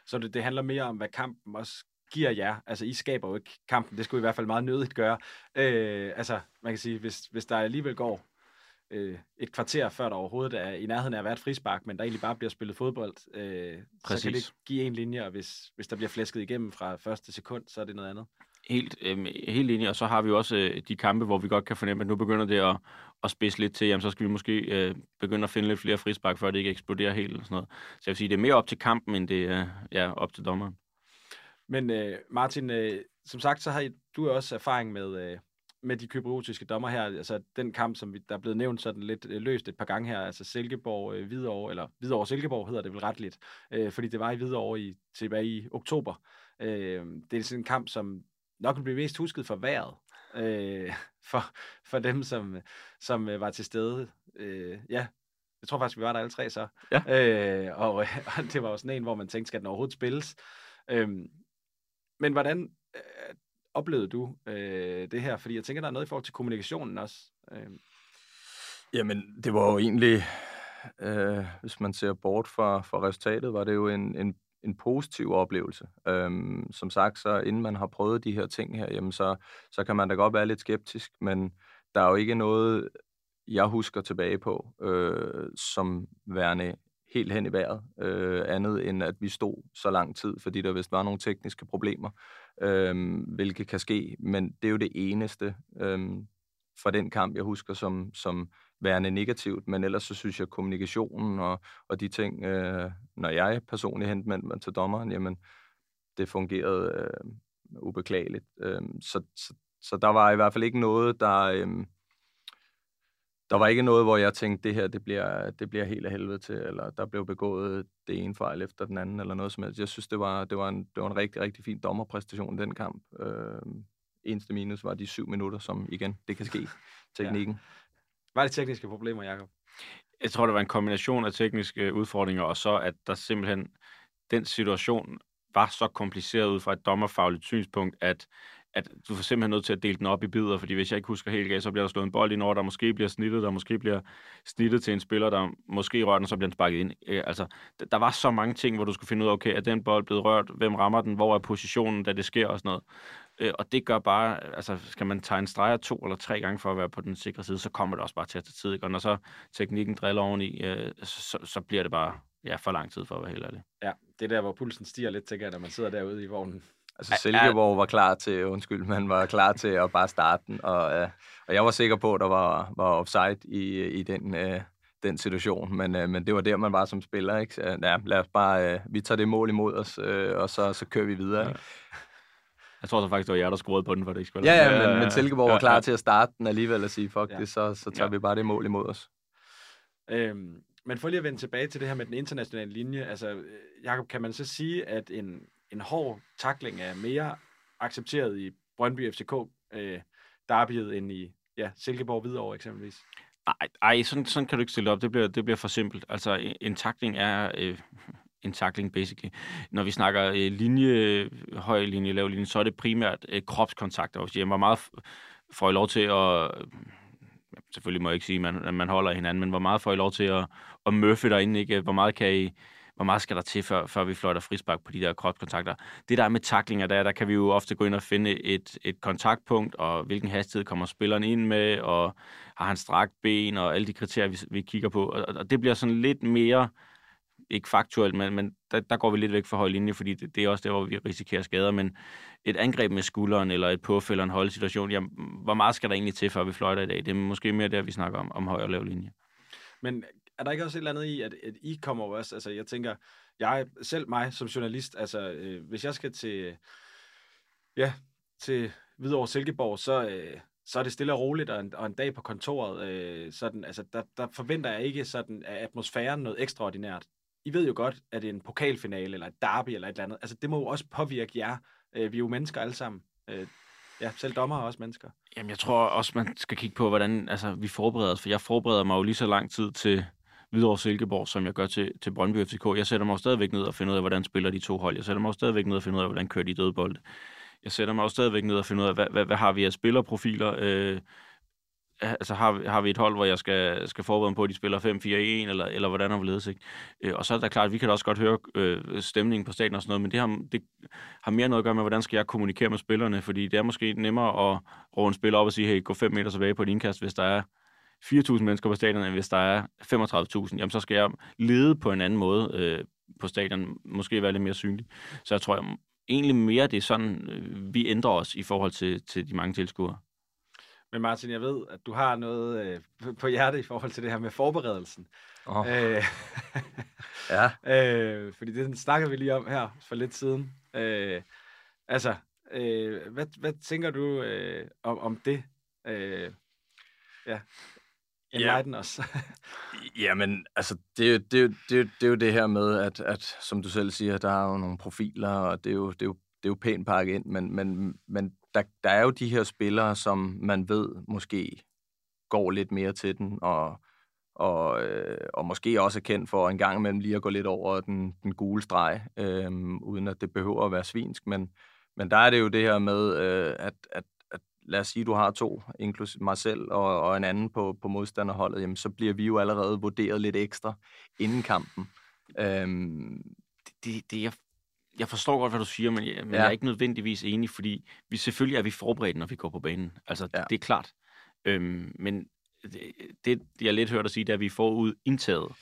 Så det, det handler mere om, hvad kampen også giver jer. Altså, I skaber jo ikke kampen. Det skulle I hvert fald meget nødigt gøre. Øh, altså, man kan sige, hvis, hvis der alligevel går øh, et kvarter, før der overhovedet er i nærheden af at være et frispark, men der egentlig bare bliver spillet fodbold, øh, så kan det give en linje, og hvis, hvis der bliver flæsket igennem fra første sekund, så er det noget andet. Helt, øh, helt enig, og så har vi også øh, de kampe, hvor vi godt kan fornemme, at nu begynder det at, at spidse lidt til, jamen så skal vi måske øh, begynde at finde lidt flere frispark, før det ikke eksploderer helt. Og sådan noget. Så jeg vil sige, det er mere op til kampen, end det er øh, ja, op til dommeren. Men øh, Martin, øh, som sagt, så har I, du også erfaring med, øh, med de kypriotiske dommer her. Altså den kamp, som vi, der er blevet nævnt sådan lidt øh, løst et par gange her, altså Silkeborg, øh, Hvidovre, eller Hvidovre Silkeborg hedder det vel retligt, øh, fordi det var i Hvidovre i, tilbage i oktober. Øh, det er sådan en kamp, som nok vil blive mest husket for vejret, øh, for, for dem, som, som øh, var til stede. Øh, ja, jeg tror faktisk, vi var der alle tre så. Ja. Øh, og, og det var jo sådan en, hvor man tænkte, skal den overhovedet spilles? Øh, men hvordan øh, oplevede du øh, det her? Fordi jeg tænker, der er noget i forhold til kommunikationen også. Øh. Jamen, det var jo egentlig, øh, hvis man ser bort fra, fra resultatet, var det jo en, en, en positiv oplevelse. Øhm, som sagt, så inden man har prøvet de her ting her, jamen så, så kan man da godt være lidt skeptisk, men der er jo ikke noget, jeg husker tilbage på, øh, som værende helt hen i vejret, øh, andet end at vi stod så lang tid, fordi der vist var nogle tekniske problemer, øh, hvilket kan ske, men det er jo det eneste øh, fra den kamp, jeg husker som, som værende negativt, men ellers så synes jeg, at kommunikationen og, og de ting, øh, når jeg personligt henvendte mig til dommeren, jamen, det fungerede øh, ubeklageligt. Øh, så, så, så der var i hvert fald ikke noget, der... Øh, der var ikke noget, hvor jeg tænkte, det her det bliver, det bliver helt af helvede til, eller der blev begået det ene fejl efter den anden, eller noget som helst. Jeg synes, det var, det var, en, det var en rigtig, rigtig fin dommerpræstation den kamp. Øh, eneste minus var de syv minutter, som igen, det kan ske, teknikken. Ja. Var det tekniske problemer, Jacob? Jeg tror, det var en kombination af tekniske udfordringer, og så at der simpelthen, den situation var så kompliceret ud fra et dommerfagligt synspunkt, at at du er simpelthen nødt til at dele den op i bidder, fordi hvis jeg ikke husker helt galt, så bliver der slået en bold ind over, der måske bliver snittet, der måske bliver snittet til en spiller, der måske rører den, så bliver den sparket ind. Øh, altså, der var så mange ting, hvor du skulle finde ud af, okay, er den bold blevet rørt, hvem rammer den, hvor er positionen, da det sker og sådan noget. Øh, og det gør bare, altså skal man tegne streger to eller tre gange for at være på den sikre side, så kommer det også bare til at tage tid. Ikke? Og når så teknikken driller oveni, øh, så, så bliver det bare ja, for lang tid for at være helt ærlig. Ja, det er der, hvor pulsen stiger lidt, tænker jeg, når man sidder derude i vognen. Altså Silkeborg var klar til, undskyld, man var klar til at bare starte den, og, øh, og jeg var sikker på, at der var, var offside i, i den, øh, den situation, men, øh, men det var der, man var som spiller, ikke? Så, ja, lad os bare, øh, vi tager det mål imod os, øh, og så, så kører vi videre, ikke? Jeg tror så faktisk, det var jer, der scorede på den, for det ikke skulle Ja, ja, men, men Silkeborg var klar til at starte den alligevel og sige, fuck ja. det, så, så tager ja. vi bare det mål imod os. Øhm, men for lige at vende tilbage til det her med den internationale linje, altså, øh, Jakob, kan man så sige, at en, en hård takling er mere accepteret i Brøndby FCK øh, derbyet end i ja, Silkeborg Hvidovre eksempelvis? Ej, ej sådan, sådan kan du ikke stille op. Det bliver, det bliver for simpelt. Altså, en, en takling er øh, en takling, basically. Når vi snakker øh, linje, høj linje, lav linje, så er det primært øh, kropskontakt. Og hvor meget får I lov til at... Selvfølgelig må jeg ikke sige, at man, at man holder hinanden, men hvor meget får I lov til at, at møffe derinde? Ikke? Hvor meget kan I hvor meget skal der til, før, før vi fløjter frispark på de der kropskontakter. Det der er med taklinger, der, der kan vi jo ofte gå ind og finde et, et kontaktpunkt, og hvilken hastighed kommer spilleren ind med, og har han strakt ben, og alle de kriterier, vi, vi kigger på. Og, og det bliver sådan lidt mere, ikke faktuelt, men, men der, der går vi lidt væk fra høj linje, fordi det, det er også der, hvor vi risikerer skader. Men et angreb med skulderen, eller et puff, eller en holdsituation, jamen, hvor meget skal der egentlig til, før vi fløjter i dag? Det er måske mere der, vi snakker om, om høj og lav linje. Men er der ikke også et eller andet i, at, at I kommer også, altså jeg tænker, jeg selv mig som journalist, altså øh, hvis jeg skal til, ja, til Hvidovre Silkeborg, så, øh, så er det stille og roligt, og en, og en dag på kontoret, øh, sådan, altså der, der forventer jeg ikke sådan, at atmosfæren noget ekstraordinært. I ved jo godt, at det er en pokalfinale, eller et derby, eller et eller andet. Altså det må jo også påvirke jer. Øh, vi er jo mennesker alle sammen. Øh, ja, selv dommer er også mennesker. Jamen, jeg tror også, man skal kigge på, hvordan altså, vi forbereder os. For jeg forbereder mig jo lige så lang tid til Hvidovre Silkeborg, som jeg gør til, til Brøndby FCK. Jeg sætter mig også stadigvæk ned og finder ud af, hvordan spiller de to hold. Jeg sætter mig også stadigvæk ned og finder ud af, hvordan kører de dødbolde. Jeg sætter mig også stadigvæk ned og finder ud af, hvad, hvad, hvad har vi af spillerprofiler? Øh, altså har, har vi et hold, hvor jeg skal, skal forberede mig på, at de spiller 5-4-1, eller, eller hvordan har vi ledes, ikke? Øh, og så er det klart, at vi kan da også godt høre øh, stemningen på stadion og sådan noget, men det har, det har mere noget at gøre med, hvordan skal jeg kommunikere med spillerne, fordi det er måske nemmere at råbe en spiller op og sige, hey, gå 5 meter tilbage på et indkast, hvis der er 4.000 mennesker på stadion, end hvis der er 35.000. Jamen, så skal jeg lede på en anden måde øh, på stadion, måske være lidt mere synlig. Så jeg tror jeg, egentlig mere, det er sådan, øh, vi ændrer os i forhold til, til de mange tilskuere. Men Martin, jeg ved, at du har noget øh, på hjerte i forhold til det her med forberedelsen. Oh. Øh, ja. øh, fordi det snakkede vi lige om her for lidt siden. Øh, altså, øh, hvad, hvad tænker du øh, om, om det? Øh, ja, enlighten ja. os. Jamen, altså, det, det, det, det, det er jo det her med, at, at, som du selv siger, der er jo nogle profiler, og det er jo, det er jo, det er jo pænt pakket ind, men, men, men der, der er jo de her spillere, som man ved måske går lidt mere til den, og, og, øh, og måske også er kendt for en gang imellem lige at gå lidt over den, den gule streg, øh, uden at det behøver at være svinsk, men, men der er det jo det her med, øh, at, at lad os sige, du har to, inklusive mig selv og, og en anden på, på modstanderholdet, jamen, så bliver vi jo allerede vurderet lidt ekstra inden kampen. Øh, det, det, jeg jeg forstår godt, hvad du siger, men, jeg, men ja. jeg er ikke nødvendigvis enig, fordi vi selvfølgelig er vi forberedt, når vi går på banen. Altså, ja. det er klart. Øhm, men det, det, jeg lidt hørt dig sige, det er, at vi får ud indtaget.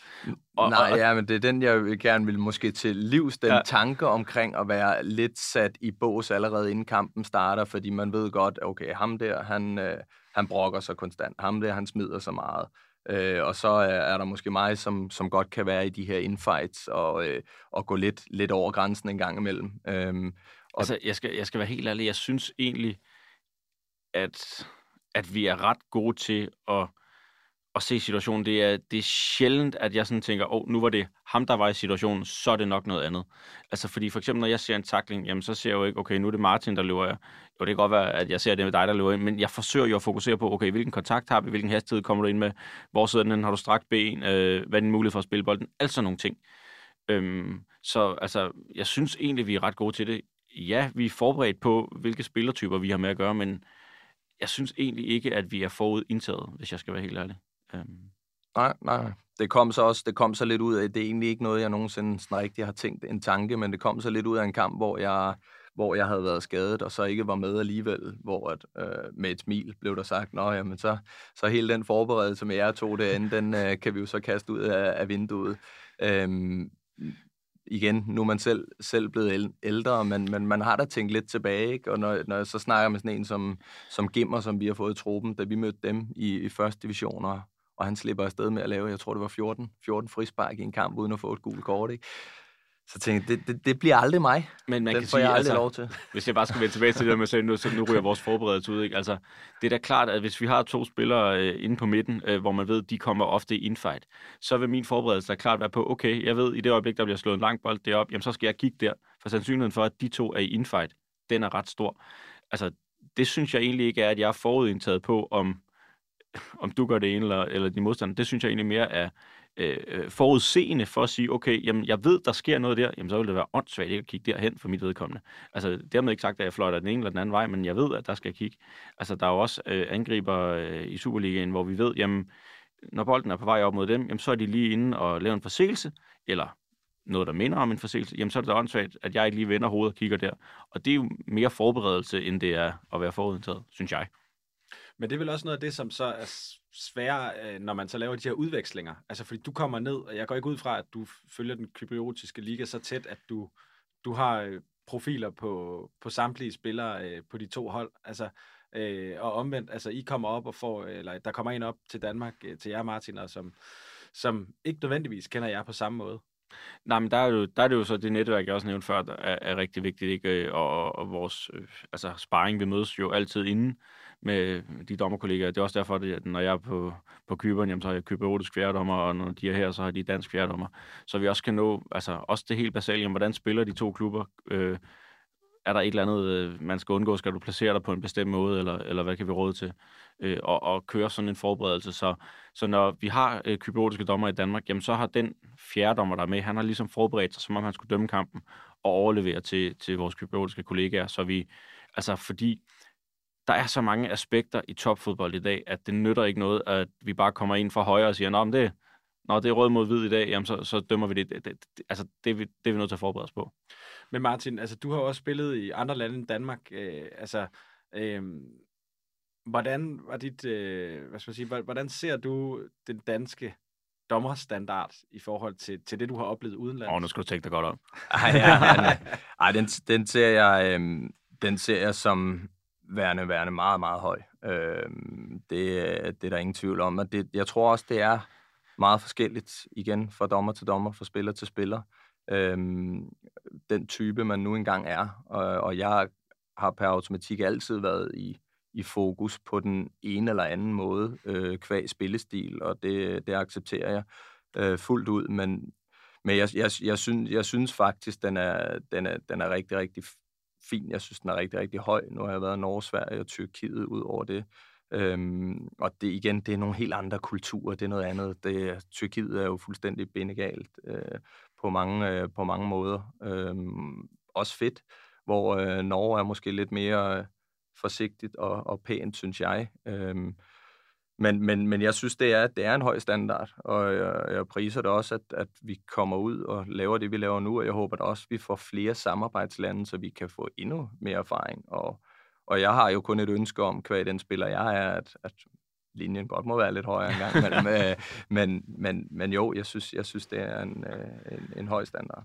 Og, Nej, og, ja, men det er den, jeg gerne vil måske til livs, den ja. tanke omkring at være lidt sat i bås allerede inden kampen starter, fordi man ved godt, okay, ham der, han, øh, han brokker sig konstant. Ham der, han smider så meget. Øh, og så er, er der måske mig, som, som godt kan være i de her infights og, øh, og gå lidt, lidt over grænsen en gang imellem. Øh, og... Altså, jeg skal, jeg skal være helt ærlig. Jeg synes egentlig, at, at vi er ret gode til at at se situationen. Det er, det er sjældent, at jeg sådan tænker, åh, oh, nu var det ham, der var i situationen, så er det nok noget andet. Altså, fordi for eksempel, når jeg ser en takling, jamen, så ser jeg jo ikke, okay, nu er det Martin, der løber. Jo, det kan godt være, at jeg ser det med dig, der løber ind, men jeg forsøger jo at fokusere på, okay, hvilken kontakt har vi, hvilken hastighed kommer du ind med, hvor sidder den, har du strakt ben, øh, hvad er din mulighed for at spille bolden, alt sådan nogle ting. Øhm, så altså, jeg synes egentlig, vi er ret gode til det. Ja, vi er forberedt på, hvilke spillertyper vi har med at gøre, men jeg synes egentlig ikke, at vi er forudindtaget, hvis jeg skal være helt ærlig. Øhm. Nej, nej. Det kom så også det kom så lidt ud af, det er egentlig ikke noget, jeg nogensinde sådan rigtig har tænkt en tanke, men det kom så lidt ud af en kamp, hvor jeg, hvor jeg havde været skadet, og så ikke var med alligevel, hvor at, øh, med et smil blev der sagt, nå jamen så, så hele den forberedelse med jer to derinde, den øh, kan vi jo så kaste ud af, af vinduet. Øhm, igen, nu er man selv, selv blevet ældre, men, men man har da tænkt lidt tilbage, ikke? og når, når jeg så snakker med sådan en som, som Gimmer, som vi har fået i truppen, da vi mødte dem i, i første division, og og han slipper afsted med at lave, jeg tror det var 14, 14 frispark i en kamp, uden at få et gult kort, ikke? Så tænkte jeg, det, det, det bliver aldrig mig. Men man Den kan får sige, jeg aldrig altså, lov til. Hvis jeg bare skal vende tilbage til det med, så nu, så nu ryger vores forberedelse ud. Ikke? Altså, det er da klart, at hvis vi har to spillere øh, inde på midten, øh, hvor man ved, de kommer ofte i infight, så vil min forberedelse da klart være på, okay, jeg ved, i det øjeblik, der bliver slået en lang bold derop, jamen så skal jeg kigge der. For sandsynligheden for, at de to er i infight, den er ret stor. Altså, det synes jeg egentlig ikke er, at jeg er forudindtaget på, om om du gør det ene eller, eller din modstander, det synes jeg egentlig mere er Øh, øh, forudseende for at sige, okay, jamen jeg ved, der sker noget der, jamen så vil det være åndssvagt ikke at kigge derhen for mit vedkommende. Altså dermed ikke sagt, at jeg fløjter den ene eller den anden vej, men jeg ved, at der skal jeg kigge. Altså der er jo også øh, angriber øh, i Superligaen, hvor vi ved, jamen når bolden er på vej op mod dem, jamen så er de lige inde og laver en forseelse, eller noget, der minder om en forseelse, jamen så er det da åndssvagt, at jeg ikke lige vender hovedet og kigger der. Og det er jo mere forberedelse, end det er at være forudindtaget, synes jeg. Men det er vel også noget af det, som så er sværere, øh, når man så laver de her udvekslinger. Altså fordi du kommer ned, og jeg går ikke ud fra, at du følger den kypriotiske liga så tæt, at du, du har øh, profiler på, på samtlige spillere øh, på de to hold. Altså, øh, og omvendt, altså I kommer op og får, øh, eller der kommer en op til Danmark, øh, til jer Martin, og som, som ikke nødvendigvis kender jer på samme måde. Nej, men der er, jo, der er det jo så det netværk, jeg også nævnte før, der er, er rigtig vigtigt, ikke? Øh, og, og vores øh, altså, sparring, vi mødes jo altid inden med de dommerkollegaer. Det er også derfor, at når jeg er på, på Kyberen, jamen, så har jeg kyberotisk fjerdommer, og når de er her, så har de dansk fjerdommer. Så vi også kan nå, altså også det helt basale, hvordan spiller de to klubber, øh, er der et eller andet, øh, man skal undgå? Skal du placere dig på en bestemt måde, eller, eller hvad kan vi råde til? Øh, og, og køre sådan en forberedelse. Så, så når vi har øh, kybernetisk dommer i Danmark, jamen så har den fjerde dommer, der er med, han har ligesom forberedt sig, som om han skulle dømme kampen, og overlevere til, til vores kybernetisk kollegaer. Så vi, altså fordi der er så mange aspekter i topfodbold i dag, at det nytter ikke noget, at vi bare kommer ind fra højre og siger, Nå, men det, når det er rød mod hvid i dag, jamen så, så dømmer vi det. det, det, det altså, det, vi, det er vi nødt til at forberede os på. Men Martin, altså, du har også spillet i andre lande end Danmark. Øh, altså, øh, hvordan var dit, øh, hvad skal man sige, hvordan ser du den danske dommerstandard i forhold til, til det, du har oplevet udenlands? Åh, oh, nu skal du tænke dig godt om. Ej, ja, ja, ej den, den, ser jeg, øh, den ser jeg som værende, værende meget, meget høj. Øh, det, det er der ingen tvivl om. Og det, jeg tror også, det er meget forskelligt igen fra dommer til dommer, fra spiller til spiller. Øh, øhm, den type, man nu engang er. Og, og jeg har per automatik altid været i, i fokus på den ene eller anden måde, øh, kvæg spillestil, og det, det accepterer jeg øh, fuldt ud. Men, men jeg, jeg, jeg, synes, jeg synes faktisk, den er, den er, den er rigtig, rigtig fin. Jeg synes, den er rigtig, rigtig høj. Nu har jeg været i Norge, Sverige og Tyrkiet ud over det. Øhm, og det igen, det er nogle helt andre kulturer, det er noget andet. Det, Tyrkiet er jo fuldstændig bindegalt øh, på, mange, øh, på mange måder. Øh, også fedt, hvor øh, Norge er måske lidt mere øh, forsigtigt og, og pænt, synes jeg. Øh, men, men, men jeg synes, det er, det er en høj standard, og jeg, jeg priser det også, at, at vi kommer ud og laver det, vi laver nu, og jeg håber da også, at vi får flere samarbejdslande, så vi kan få endnu mere erfaring. Og, og jeg har jo kun et ønske om, hver den spiller jeg er, at, at linjen godt må være lidt højere engang, men, men, men, men, men jo, jeg synes, jeg synes det er en, øh, en, en høj standard.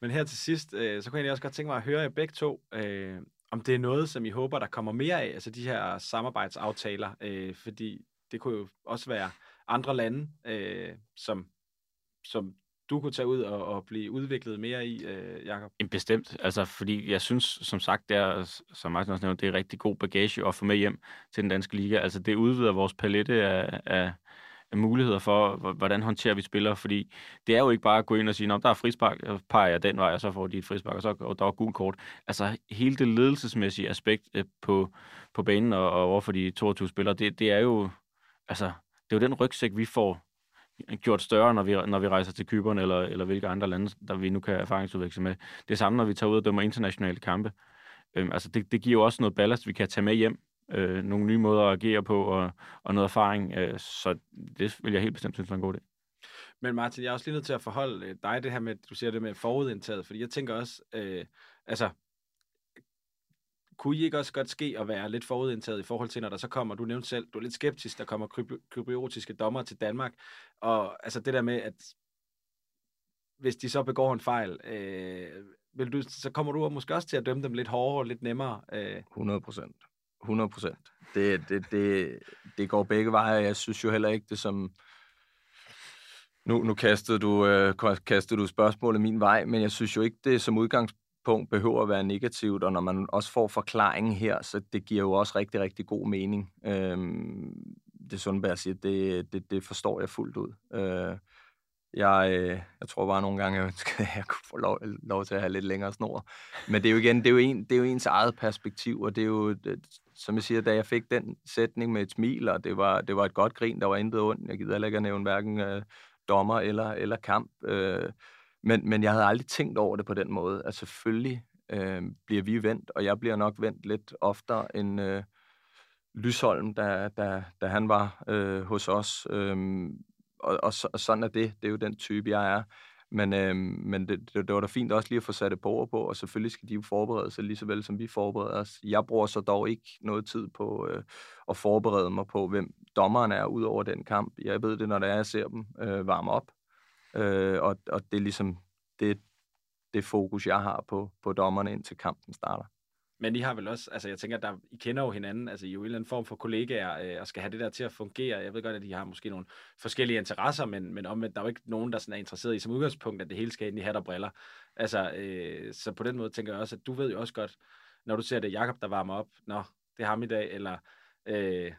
Men her til sidst, øh, så kunne jeg også godt tænke mig at høre jer begge to, øh, om det er noget, som I håber, der kommer mere af, altså de her samarbejdsaftaler, øh, fordi det kunne jo også være andre lande, øh, som, som du kunne tage ud og, og blive udviklet mere i, øh, Jacob? Bestemt, altså fordi jeg synes, som sagt, det er, som Martin også nævnte, det er rigtig god bagage at få med hjem til den danske liga. Altså det udvider vores palette af, af, af muligheder for, hvordan håndterer vi spillere, fordi det er jo ikke bare at gå ind og sige, der er frispark, så peger jeg den vej, og så får de et frispark, og så og der er gul kort. Altså hele det ledelsesmæssige aspekt øh, på, på banen og, og overfor de 22 spillere, det, det er jo altså, det er jo den rygsæk, vi får gjort større, når vi, når vi rejser til Kyberen, eller, eller hvilke andre lande, der vi nu kan erfaringsudveksle med. Det samme, når vi tager ud og dømmer internationale kampe. Øhm, altså, det, det giver jo også noget ballast, vi kan tage med hjem. Øh, nogle nye måder at agere på, og, og noget erfaring. Øh, så det vil jeg helt bestemt synes er en god idé. Men Martin, jeg er også lige nødt til at forholde øh, dig det her med, du siger det med forudindtaget, fordi jeg tænker også, øh, altså, kunne I ikke også godt ske at være lidt forudindtaget i forhold til, når der så kommer, du nævnte selv, du er lidt skeptisk, der kommer krypiotiske dommer til Danmark, og altså det der med, at hvis de så begår en fejl, øh, vil du, så kommer du måske også til at dømme dem lidt hårdere og lidt nemmere. Øh. 100 procent. 100 procent. Det, det, det, det går begge veje. Jeg synes jo heller ikke det som... Nu, nu kastede, du, øh, kastede du spørgsmålet min vej, men jeg synes jo ikke det som udgangspunkt punkt behøver at være negativt, og når man også får forklaringen her, så det giver jo også rigtig, rigtig god mening. Øhm, det Sundberg siger, det, det, det forstår jeg fuldt ud. Øh, jeg, øh, jeg tror bare nogle gange, jeg ønsker, at jeg kunne få lov, lov til at have lidt længere snor. Men det er jo igen, det er jo, en, det er jo ens eget perspektiv, og det er jo, det, som jeg siger, da jeg fik den sætning med et smil, og det var, det var et godt grin, der var intet ondt. Jeg gider heller ikke at nævne hverken øh, dommer eller, eller kamp. Øh, men, men jeg havde aldrig tænkt over det på den måde, at selvfølgelig øh, bliver vi vendt, og jeg bliver nok vendt lidt oftere end øh, Lysholm, da, da, da han var øh, hos os. Øh, og, og, og sådan er det. Det er jo den type, jeg er. Men, øh, men det, det, det var da fint også lige at få sat det på ord på, og selvfølgelig skal de jo forberede sig lige så vel, som vi forbereder os. Jeg bruger så dog ikke noget tid på øh, at forberede mig på, hvem dommeren er ud over den kamp. Jeg ved det, når det er, jeg ser dem øh, varme op. Øh, og, og det er ligesom det, det fokus, jeg har på, på dommerne, indtil kampen starter. Men I har vel også, altså jeg tænker, der, I kender jo hinanden, altså I er jo en eller anden form for kollegaer, øh, og skal have det der til at fungere. Jeg ved godt, at I har måske nogle forskellige interesser, men, men omvendt, der er jo ikke nogen, der sådan er interesseret i som udgangspunkt, at det hele skal ind i hat og briller. Altså, øh, så på den måde tænker jeg også, at du ved jo også godt, når du ser det Jakob der varmer op, nå, det er ham i dag, eller øh,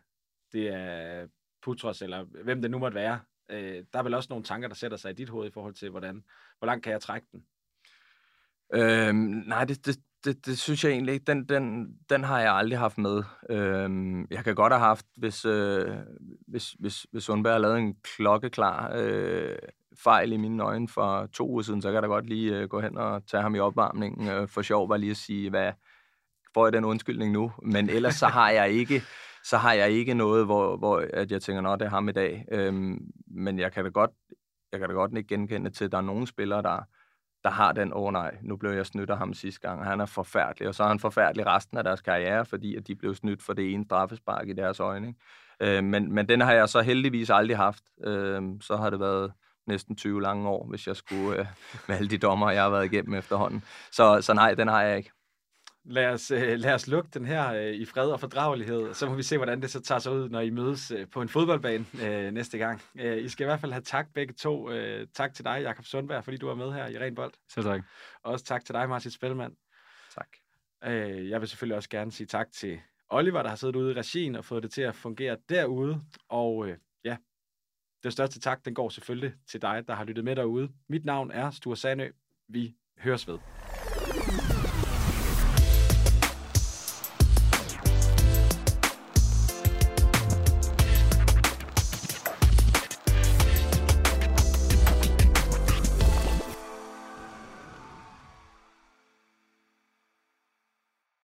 det er Putros, eller hvem det nu måtte være. Øh, der er vel også nogle tanker, der sætter sig i dit hoved i forhold til, hvordan, hvor langt kan jeg trække den? Øhm, nej, det, det, det, det synes jeg egentlig ikke. Den, den, den har jeg aldrig haft med. Øhm, jeg kan godt have haft, hvis, øh, hvis, hvis, hvis Sundberg har lavet en klokkeklar øh, fejl i mine øjne for to uger siden, så kan jeg da godt lige øh, gå hen og tage ham i opvarmningen øh, for sjov, bare lige at sige, hvad får jeg den undskyldning nu? Men ellers så har jeg ikke så har jeg ikke noget, hvor, hvor at jeg tænker, nå, det er ham i dag. Øhm, men jeg kan da godt, jeg kan da godt ikke genkende til, at der er nogle spillere, der, der har den, åh oh, nej, nu blev jeg snydt af ham sidste gang, og han er forfærdelig, og så er han forfærdelig resten af deres karriere, fordi at de blev snydt for det ene straffespark i deres øjne. Ikke? Øh, men, men den har jeg så heldigvis aldrig haft. Øh, så har det været næsten 20 lange år, hvis jeg skulle øh, med alle de dommer, jeg har været igennem efterhånden. Så, så nej, den har jeg ikke. Lad os, øh, lad os lukke den her øh, i fred og fordragelighed, så må vi se, hvordan det så tager sig ud, når I mødes øh, på en fodboldbane næste gang. I skal i hvert fald have tak begge to. Tak til dig, Jakob Sundberg, fordi du er med her i Ren Bold. Selv tak. Også tak til dig, Martin Spellemann. Tak. Jeg vil selvfølgelig også gerne sige tak til Oliver, der har siddet ude i regien og fået det til at fungere derude. Og ja, den største tak, den går selvfølgelig til dig, der har lyttet med derude. Mit navn er Sture Sandø. Vi høres ved.